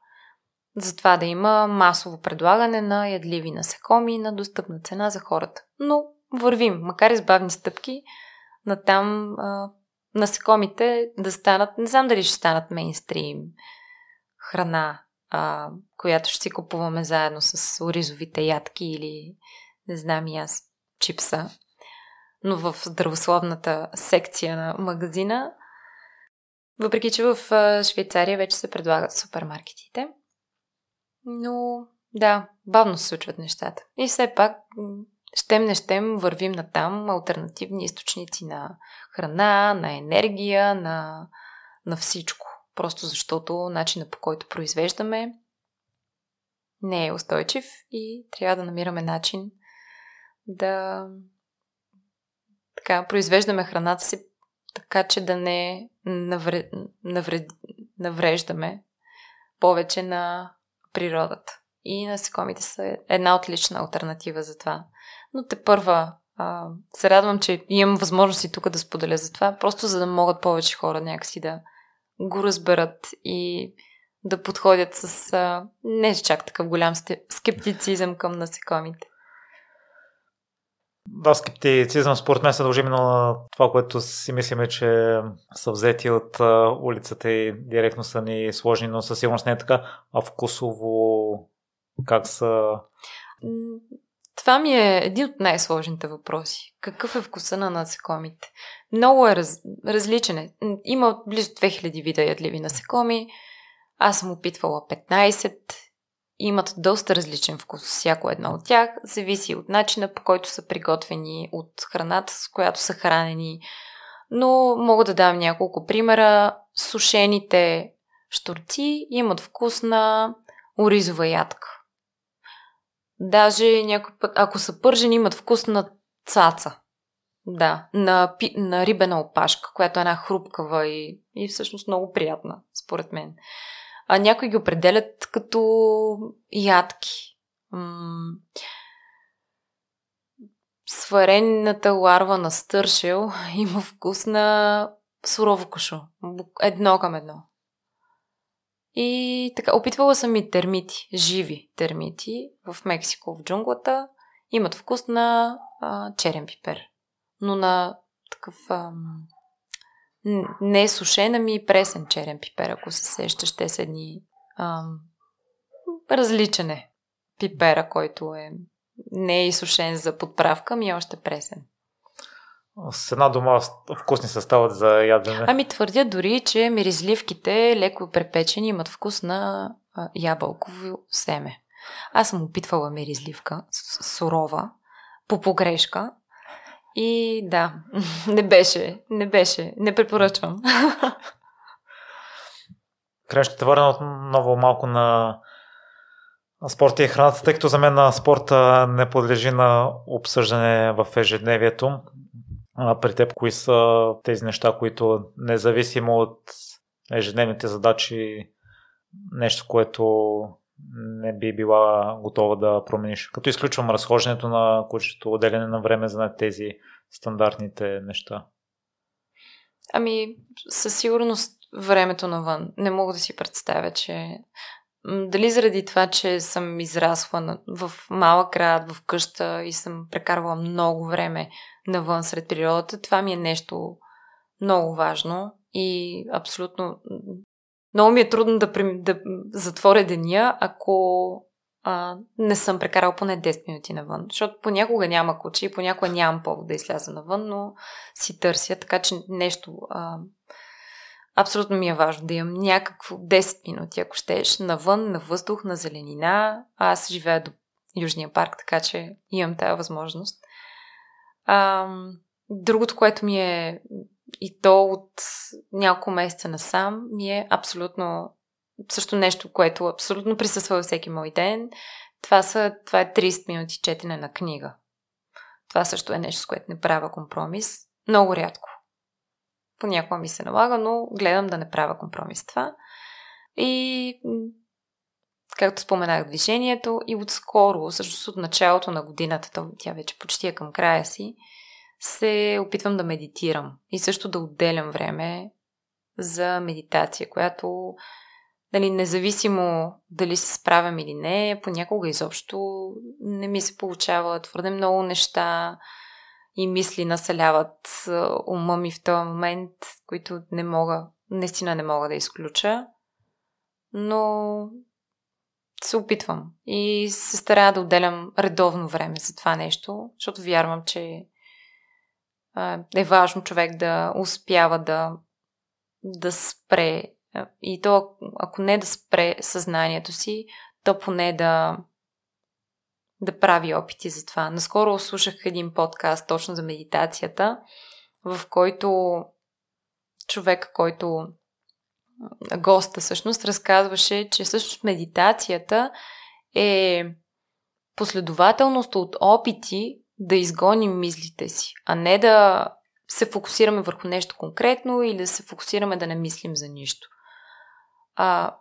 за това да има масово предлагане на ядливи насекоми на достъпна цена за хората. Но вървим, макар и с бавни стъпки, на там насекомите да станат, не знам дали ще станат мейнстрим храна, а, която ще си купуваме заедно с оризовите ядки или не знам и аз чипса. Но в здравословната секция на магазина, въпреки че в Швейцария вече се предлагат супермаркетите. Но да, бавно се случват нещата. И все пак щем не щем вървим на там альтернативни източници на храна, на енергия, на, на всичко. Просто защото начинът по който произвеждаме не е устойчив и трябва да намираме начин да така, произвеждаме храната си така, че да не навред, навред, навреждаме повече на природата. И насекомите са една отлична альтернатива за това но те първа а, се радвам, че имам възможности тук да споделя за това, просто за да могат повече хора някакси да го разберат и да подходят с а, не чак такъв голям скептицизъм към насекомите. Да, скептицизъм според мен се дължи на това, което си мислиме, че са взети от улицата и директно са ни сложни, но със сигурност не е така. А вкусово как са... Това ми е един от най-сложните въпроси. Какъв е вкуса на насекомите? Много е раз, различен. Е. Има близо 2000 вида ядливи насекоми. Аз съм опитвала 15. Имат доста различен вкус. Всяко едно от тях зависи от начина по който са приготвени, от храната, с която са хранени. Но мога да дам няколко примера. Сушените штурци имат вкус на оризова ядка Даже някой път, ако са пържени, имат вкус на цаца. Да, на, пи, на рибена опашка, която е една хрупкава и, и всъщност много приятна, според мен. А някои ги определят като ядки. М- сварената ларва на стършел (laughs) има вкус на сурово кашо. Едно към едно. И така, опитвала съм и термити, живи термити в Мексико, в джунглата. Имат вкус на а, черен пипер. Но на такъв а, не сушен, ами пресен черен пипер, ако се сещаш, те са едни а, различен е пипера, който е не е изсушен за подправка, ми е още пресен. С една дума вкусни се стават за ядене. Ами твърдят дори, че миризливките, леко препечени, имат вкус на а, ябълково семе. Аз съм опитвала миризливка, сурова, по погрешка. И да, (laughs) не беше, не беше, не препоръчвам. Край ще те върна отново малко на спорта и храната, тъй като за мен спорта не подлежи на обсъждане в ежедневието а, при теб кои са тези неща, които независимо от ежедневните задачи, нещо, което не би била готова да промениш. Като изключвам разхождането на кучето, отделяне на време за тези стандартните неща. Ами, със сигурност времето навън. Не мога да си представя, че дали заради това, че съм израсла в малък град, в къща и съм прекарвала много време навън сред природата, това ми е нещо много важно и абсолютно много ми е трудно да, да затворя деня, ако а, не съм прекарал поне 10 минути навън. Защото понякога няма куче и понякога нямам повод да изляза навън, но си търся, така че нещо а, абсолютно ми е важно да имам някакво 10 минути, ако щеш, навън, на въздух, на зеленина. Аз живея до Южния парк, така че имам тази възможност. А, другото, което ми е и то от няколко месеца насам, ми е абсолютно също нещо, което абсолютно присъства във всеки мой ден. Това, са, това е 30 минути четене на книга. Това също е нещо, с което не правя компромис. Много рядко. Понякога ми се налага, но гледам да не правя компромис това. И както споменах, движението и отскоро, също от началото на годината, тя вече почти е към края си, се опитвам да медитирам и също да отделям време за медитация, която дали, независимо дали се справям или не, понякога изобщо не ми се получава твърде много неща и мисли населяват ума ми в този момент, които не мога, наистина не мога да изключа. Но се опитвам и се старая да отделям редовно време за това нещо, защото вярвам, че е важно човек да успява да, да спре и то, ако не да спре съзнанието си, то поне да, да прави опити за това. Наскоро слушах един подкаст точно за медитацията, в който човек, който госта всъщност разказваше, че всъщност медитацията е последователност от опити да изгоним мислите си, а не да се фокусираме върху нещо конкретно или да се фокусираме да не мислим за нищо а,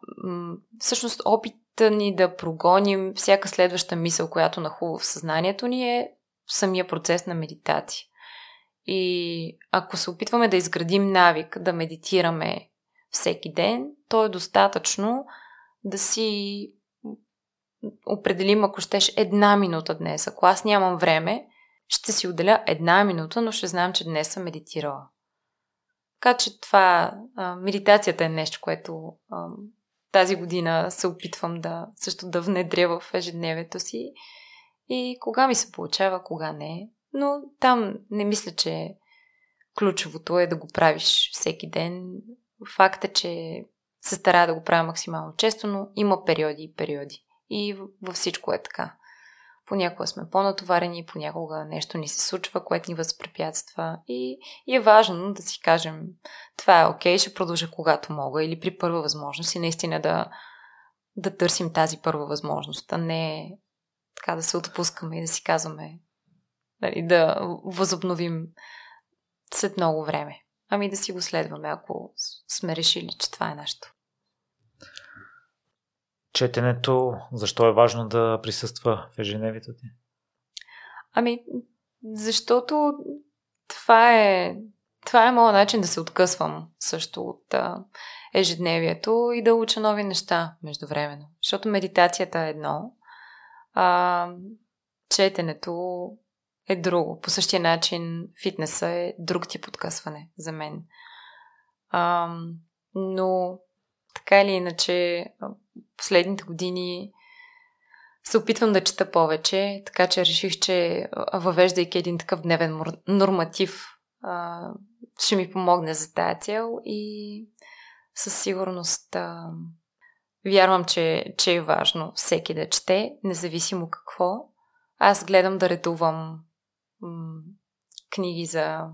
всъщност опита ни да прогоним всяка следваща мисъл, която нахува в съзнанието ни е самия процес на медитация. И ако се опитваме да изградим навик да медитираме всеки ден, то е достатъчно да си определим, ако щеш, една минута днес. Ако аз нямам време, ще си отделя една минута, но ще знам, че днес съм медитирала. Така че това, медитацията е нещо, което тази година се опитвам да също да внедря в ежедневието си. И кога ми се получава, кога не. Но там не мисля, че ключовото е да го правиш всеки ден. Факт е, че се старая да го правя максимално често, но има периоди и периоди. И във всичко е така. Понякога сме по-натоварени, понякога нещо ни се случва, което ни възпрепятства. И, и е важно да си кажем, това е окей, ще продължа когато мога или при първа възможност и наистина да, да търсим тази първа възможност, а не така да се отпускаме и да си казваме, нали, да възобновим след много време. Ами да си го следваме, ако сме решили, че това е нашето четенето, защо е важно да присъства в ежедневието ти? Ами, защото това е, това е моят начин да се откъсвам също от а, ежедневието и да уча нови неща междувременно. Защото медитацията е едно, а четенето е друго. По същия начин фитнеса е друг тип откъсване за мен. А, но така или иначе, последните години се опитвам да чета повече, така че реших, че въвеждайки един такъв дневен норматив, ще ми помогне за тази цел и със сигурност вярвам, че, че е важно всеки да чете, независимо какво. Аз гледам да редувам м- книги за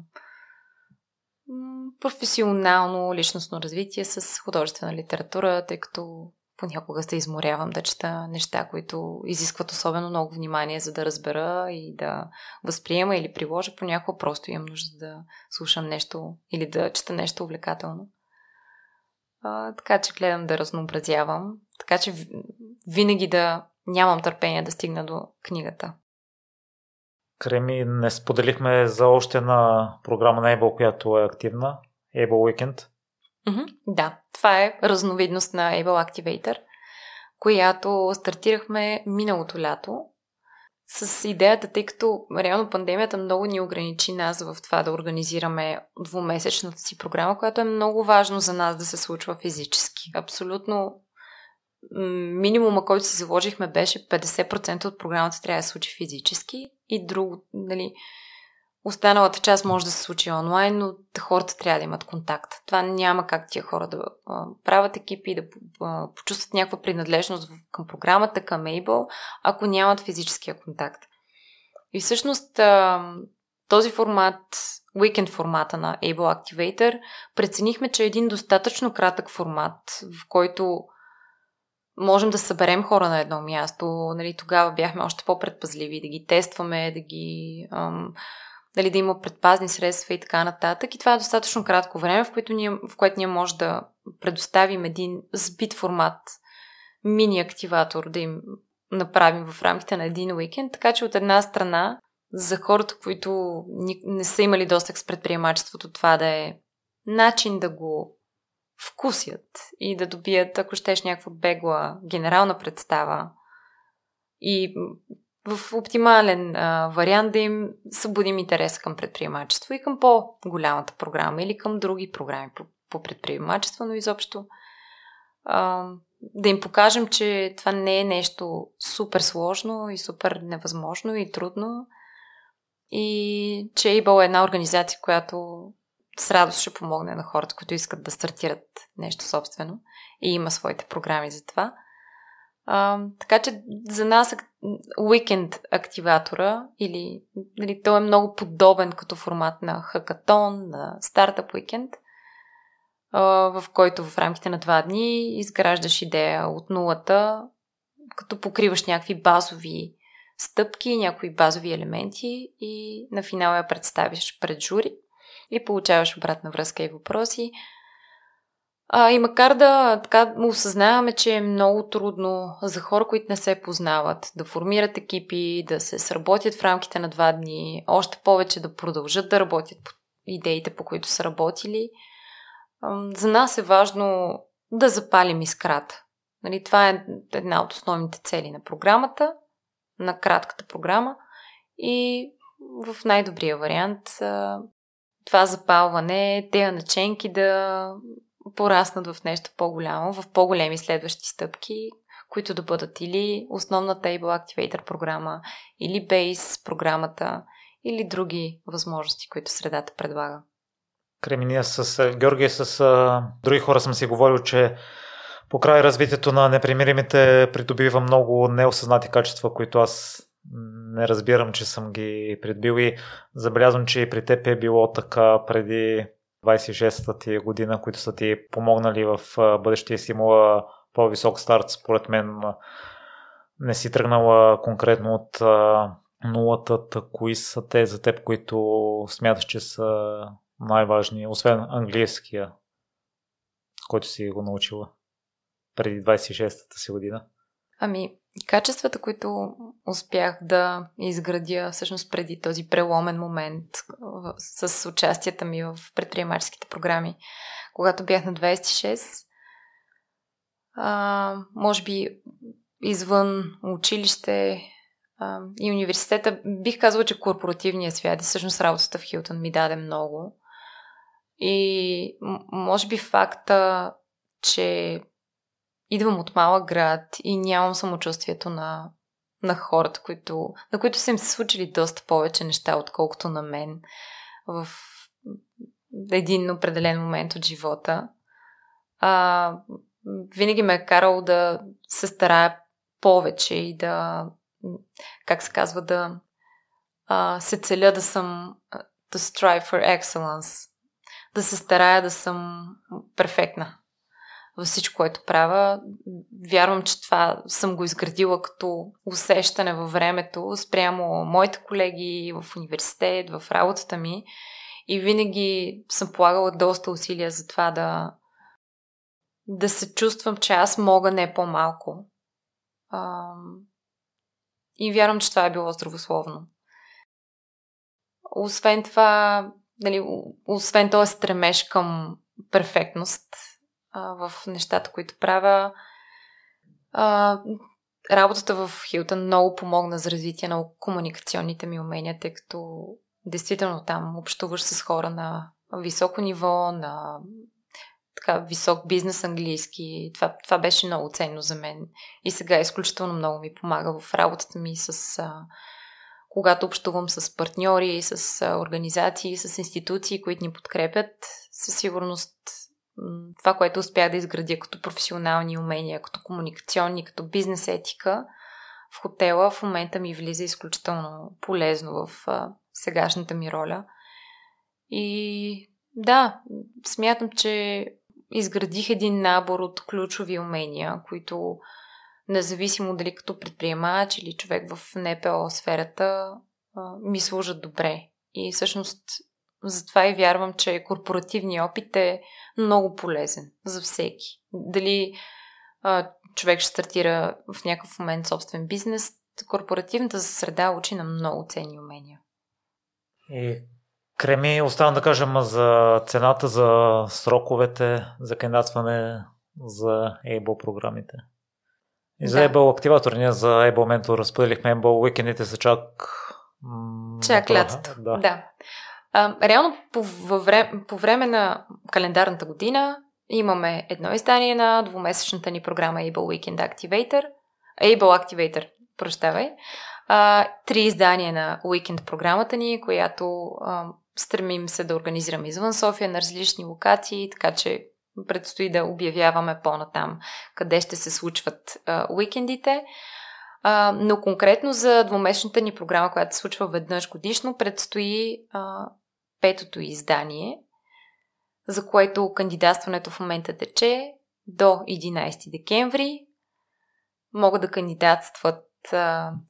професионално личностно развитие с художествена литература, тъй като понякога се изморявам да чета неща, които изискват особено много внимание, за да разбера и да възприема или приложа. Понякога просто имам нужда да слушам нещо или да чета нещо увлекателно. А, така че гледам да разнообразявам. Така че винаги да нямам търпение да стигна до книгата. Креми, не споделихме за още една програма на Able, която е активна. Able Weekend. Mm-hmm, да, това е разновидност на Able Activator, която стартирахме миналото лято. с идеята, тъй като реално пандемията много ни ограничи нас в това да организираме двумесечната си програма, която е много важно за нас да се случва физически. Абсолютно минимума, който си заложихме, беше 50% от програмата трябва да се случи физически и друго, нали, Останалата част може да се случи онлайн, но хората трябва да имат контакт. Това няма как тия хора да а, правят екипи, да а, почувстват някаква принадлежност към програмата, към Able, ако нямат физическия контакт. И всъщност а, този формат, уикенд формата на Able Activator, преценихме, че е един достатъчно кратък формат, в който можем да съберем хора на едно място. Нали, тогава бяхме още по-предпазливи да ги тестваме, да ги... Ам, дали да има предпазни средства и така нататък. И това е достатъчно кратко време, в което ние, в което ние може да предоставим един сбит формат, мини активатор, да им направим в рамките на един уикенд. Така че от една страна, за хората, които не са имали достъп с предприемачеството, това да е начин да го вкусят и да добият, ако щеш, някаква бегла генерална представа и в оптимален а, вариант да им събудим интерес към предприемачество и към по-голямата програма или към други програми по, по предприемачество, но изобщо а, да им покажем, че това не е нещо супер сложно и супер невъзможно и трудно и че е една организация, която с радост ще помогне на хората, които искат да стартират нещо собствено и има своите програми за това – а, така че за нас уикенд активатора или нали, той е много подобен като формат на хакатон, на стартъп уикенд, в който в рамките на два дни изграждаш идея от нулата, като покриваш някакви базови стъпки, някои базови елементи и на финал я представиш пред жури и получаваш обратна връзка и въпроси. А, и макар да така осъзнаваме, че е много трудно за хора, които не се познават, да формират екипи, да се сработят в рамките на два дни, още повече да продължат да работят по идеите, по които са работили, за нас е важно да запалим искрата. Нали, това е една от основните цели на програмата, на кратката програма и в най-добрия вариант това запалване, тези наченки да пораснат в нещо по-голямо, в по-големи следващи стъпки, които да бъдат или основната Able Activator програма, или Base програмата, или други възможности, които средата предлага. Креминия с Георгия, с а, други хора съм си говорил, че по край развитието на непримиримите придобива много неосъзнати качества, които аз не разбирам, че съм ги придбил и забелязвам, че и при теб е било така преди 26-та ти година, които са ти помогнали в бъдещия си имала по-висок старт, според мен не си тръгнала конкретно от нулата, кои са те за теб, които смяташ, че са най-важни, освен английския, който си го научила преди 26-та си година? Ами, качествата, които успях да изградя всъщност преди този преломен момент с участията ми в предприемаческите програми, когато бях на 26, а, може би извън училище а, и университета, бих казала, че корпоративният свят и всъщност работата в Хилтън ми даде много. И може би факта, че идвам от малък град и нямам самочувствието на, на хората, които, на които са им се случили доста повече неща, отколкото на мен в един определен момент от живота. А, винаги ме е карало да се старая повече и да, как се казва, да а, се целя да съм to strive for excellence. Да се старая да съм перфектна във всичко, което правя. Вярвам, че това съм го изградила като усещане във времето спрямо моите колеги в университет, в работата ми. И винаги съм полагала доста усилия за това да, да се чувствам, че аз мога не по-малко. И вярвам, че това е било здравословно. Освен това, нали, освен този стремеж към перфектност, в нещата, които правя. А, работата в Хилтън много помогна за развитие на комуникационните ми умения, тъй като действително там общуваш с хора на високо ниво, на така висок бизнес английски. Това, това беше много ценно за мен. И сега изключително много ми помага в работата ми с а, когато общувам с партньори, с организации, с институции, които ни подкрепят. Със сигурност това, което успях да изградя като професионални умения, като комуникационни, като бизнес етика в хотела, в момента ми влиза изключително полезно в сегашната ми роля. И да, смятам, че изградих един набор от ключови умения, които независимо дали като предприемач или човек в НПО сферата, ми служат добре. И всъщност затова и вярвам, че корпоративният опит е много полезен за всеки. Дали а, човек ще стартира в някакъв момент собствен бизнес, корпоративната среда учи на много ценни умения. И Креми, оставам да кажем за цената, за сроковете, за кандидатстване за Able програмите. И за да. Able активатор, ние за Able Mentor разпределихме Able, уикендите са чак... Чак лятото, да. да. Реално по, време, по време на календарната година имаме едно издание на двумесечната ни програма Able Weekend Activator. Able Activator, прощавай. А, три издания на Weekend програмата ни, която а, стремим се да организираме извън София на различни локации, така че предстои да обявяваме по-натам къде ще се случват а, уикендите. А, но конкретно за двумесечната ни програма, която се случва веднъж годишно, предстои а, петото издание, за което кандидатстването в момента тече до 11 декември. Могат да кандидатстват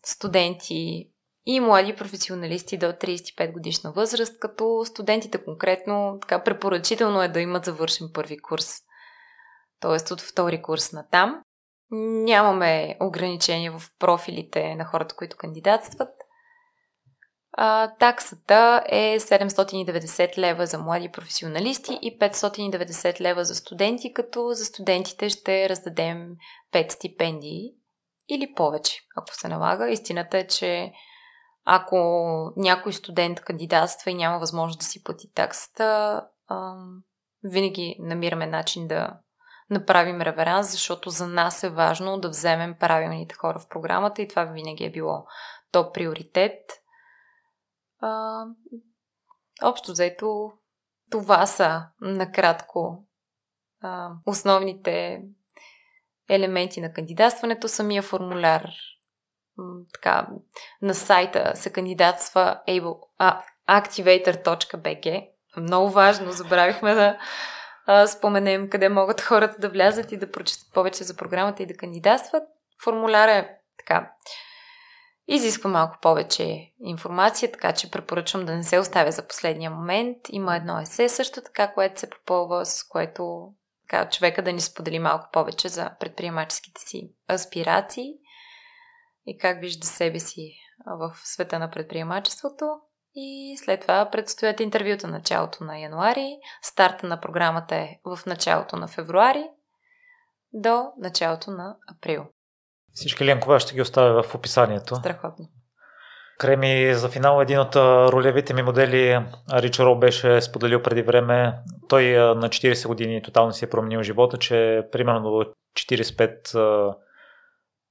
студенти и млади професионалисти до 35 годишна възраст, като студентите конкретно така препоръчително е да имат завършен първи курс, т.е. от втори курс на там. Нямаме ограничения в профилите на хората, които кандидатстват. А, таксата е 790 лева за млади професионалисти и 590 лева за студенти, като за студентите ще раздадем 5 стипендии или повече, ако се налага. Истината е, че ако някой студент кандидатства и няма възможност да си плати таксата, винаги намираме начин да направим реверанс, защото за нас е важно да вземем правилните хора в програмата и това винаги е било топ приоритет. А, общо взето, това са накратко а, основните елементи на кандидатстването. Самия формуляр така, на сайта се кандидатства able, а, activator.bg. Много важно, забравихме да а, споменем къде могат хората да влязат и да прочитат повече за програмата и да кандидатстват. Формуляра е така. Изисква малко повече информация, така че препоръчвам да не се оставя за последния момент. Има едно есе също така, което се попълва, с което така, човека да ни сподели малко повече за предприемаческите си аспирации и как вижда себе си в света на предприемачеството. И след това предстоят интервюта началото на януари. Старта на програмата е в началото на февруари до началото на април. Всички линкове ще ги оставя в описанието. Страхотно. Креми, за финал един от ролевите ми модели, Рич Роу беше споделил преди време. Той на 40 години тотално си е променил живота, че примерно до 45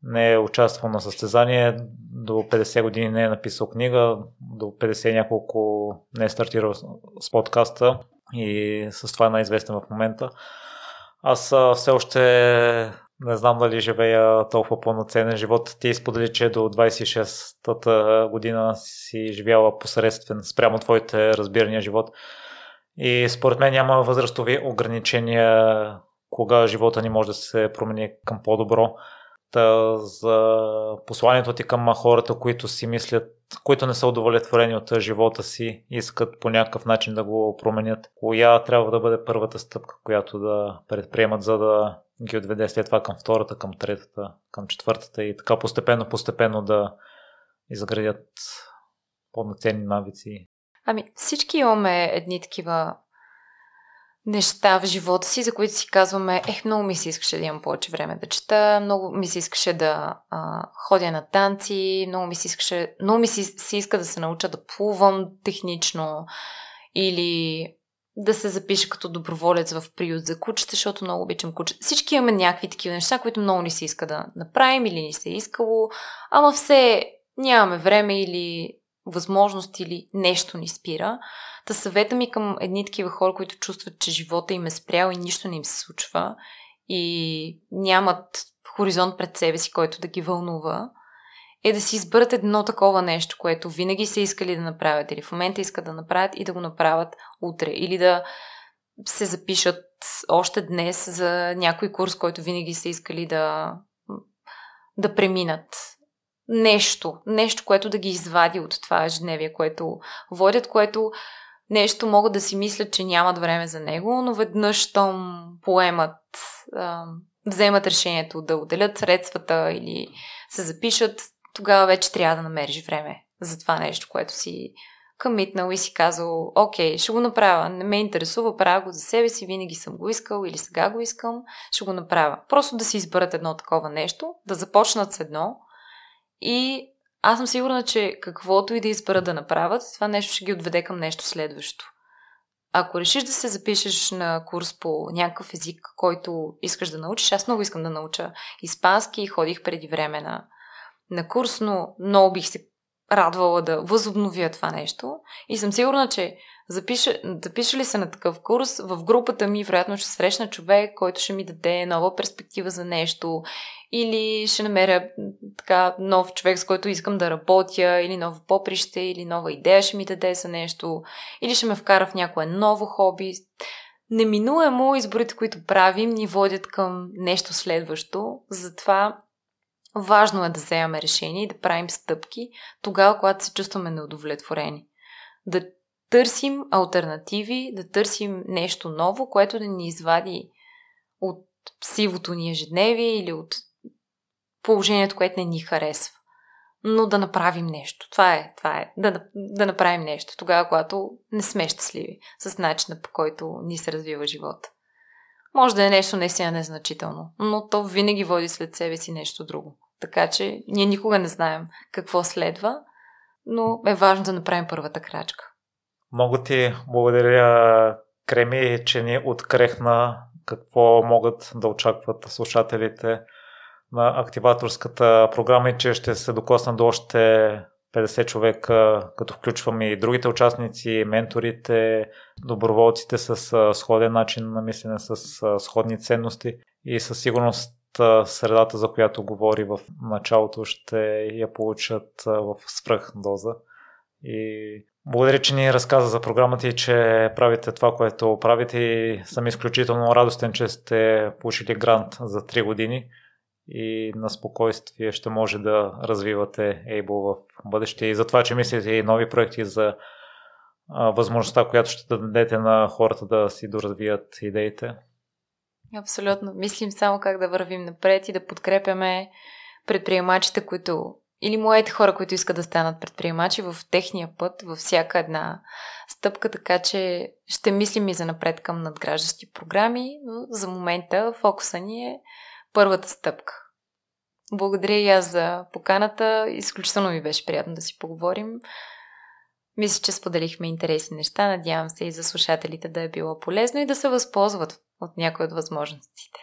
не е участвал на състезание, до 50 години не е написал книга, до 50 няколко не е стартирал с подкаста и с това е най-известен в момента. Аз все още не знам дали живея толкова пълноценен живот. Ти сподели, че до 26-та година си живяла посредствен спрямо твоите разбирания живот. И според мен няма възрастови ограничения кога живота ни може да се промени към по-добро. Та, за посланието ти към хората, които си мислят, които не са удовлетворени от живота си, искат по някакъв начин да го променят. Коя трябва да бъде първата стъпка, която да предприемат, за да ги отведе след това към втората, към третата, към четвъртата и така постепенно, постепенно да изградят пълноценни навици. Ами всички имаме едни такива неща в живота си, за които си казваме, ех, много ми се искаше да имам повече време да чета, много ми се искаше да а, ходя на танци, много ми се искаше, много ми се, се иска да се науча да плувам технично или да се запиша като доброволец в приют за кучета, защото много обичам кучета. Всички имаме някакви такива неща, които много ни се иска да направим или ни се е искало, ама все нямаме време или възможност или нещо ни спира. Та съвета ми към едни такива хора, които чувстват, че живота им е спрял и нищо не им се случва и нямат хоризонт пред себе си, който да ги вълнува, е да си изберат едно такова нещо, което винаги са искали да направят или в момента искат да направят и да го направят утре. Или да се запишат още днес за някой курс, който винаги са искали да, да преминат нещо, нещо, което да ги извади от това ежедневие, което водят, което нещо могат да си мислят, че нямат време за него, но веднъж, щом поемат, вземат решението да отделят средствата или се запишат, тогава вече трябва да намериш време за това нещо, което си къмитнал и си казал, окей, ще го направя, не ме интересува, правя го за себе си, винаги съм го искал или сега го искам, ще го направя. Просто да си изберат едно такова нещо, да започнат с едно и аз съм сигурна, че каквото и да изберат да направят, това нещо ще ги отведе към нещо следващо. Ако решиш да се запишеш на курс по някакъв език, който искаш да научиш, аз много искам да науча испански и ходих преди време на, на курс, но много бих се радвала да възобновя това нещо. И съм сигурна, че запиша, запиша ли се на такъв курс, в групата ми вероятно ще срещна човек, който ще ми даде нова перспектива за нещо или ще намеря така нов човек, с който искам да работя, или ново поприще, или нова идея ще ми даде за нещо, или ще ме вкара в някое ново хоби. Неминуемо изборите, които правим, ни водят към нещо следващо. Затова важно е да вземаме решение и да правим стъпки тогава, когато се чувстваме неудовлетворени. Да търсим альтернативи, да търсим нещо ново, което да ни извади от сивото ни ежедневие или от положението, което не ни харесва. Но да направим нещо. Това е, това е. Да, да направим нещо. Тогава, когато не сме щастливи с начина по който ни се развива живота. Може да е нещо наистина незначително, но то винаги води след себе си нещо друго. Така че ние никога не знаем какво следва, но е важно да направим първата крачка. Много ти благодаря, Креми, че ни открехна какво могат да очакват слушателите на активаторската програма и че ще се докосна до още 50 човека, като включвам и другите участници, менторите, доброволците с сходен начин на мислене, с сходни ценности и със сигурност средата, за която говори в началото, ще я получат в свръхдоза. И благодаря, че ни разказа за програмата и че правите това, което правите и съм изключително радостен, че сте получили грант за 3 години и на спокойствие ще може да развивате Able в бъдеще и за това, че мислите и нови проекти за възможността, която ще дадете на хората да си доразвият идеите. Абсолютно. Мислим само как да вървим напред и да подкрепяме предприемачите, които или моите хора, които искат да станат предприемачи в техния път, във всяка една стъпка, така че ще мислим и за напред към надграждащи програми, но за момента фокуса ни е първата стъпка. Благодаря и аз за поканата. Изключително ми беше приятно да си поговорим. Мисля, че споделихме интересни неща. Надявам се и за слушателите да е било полезно и да се възползват от някои от възможностите.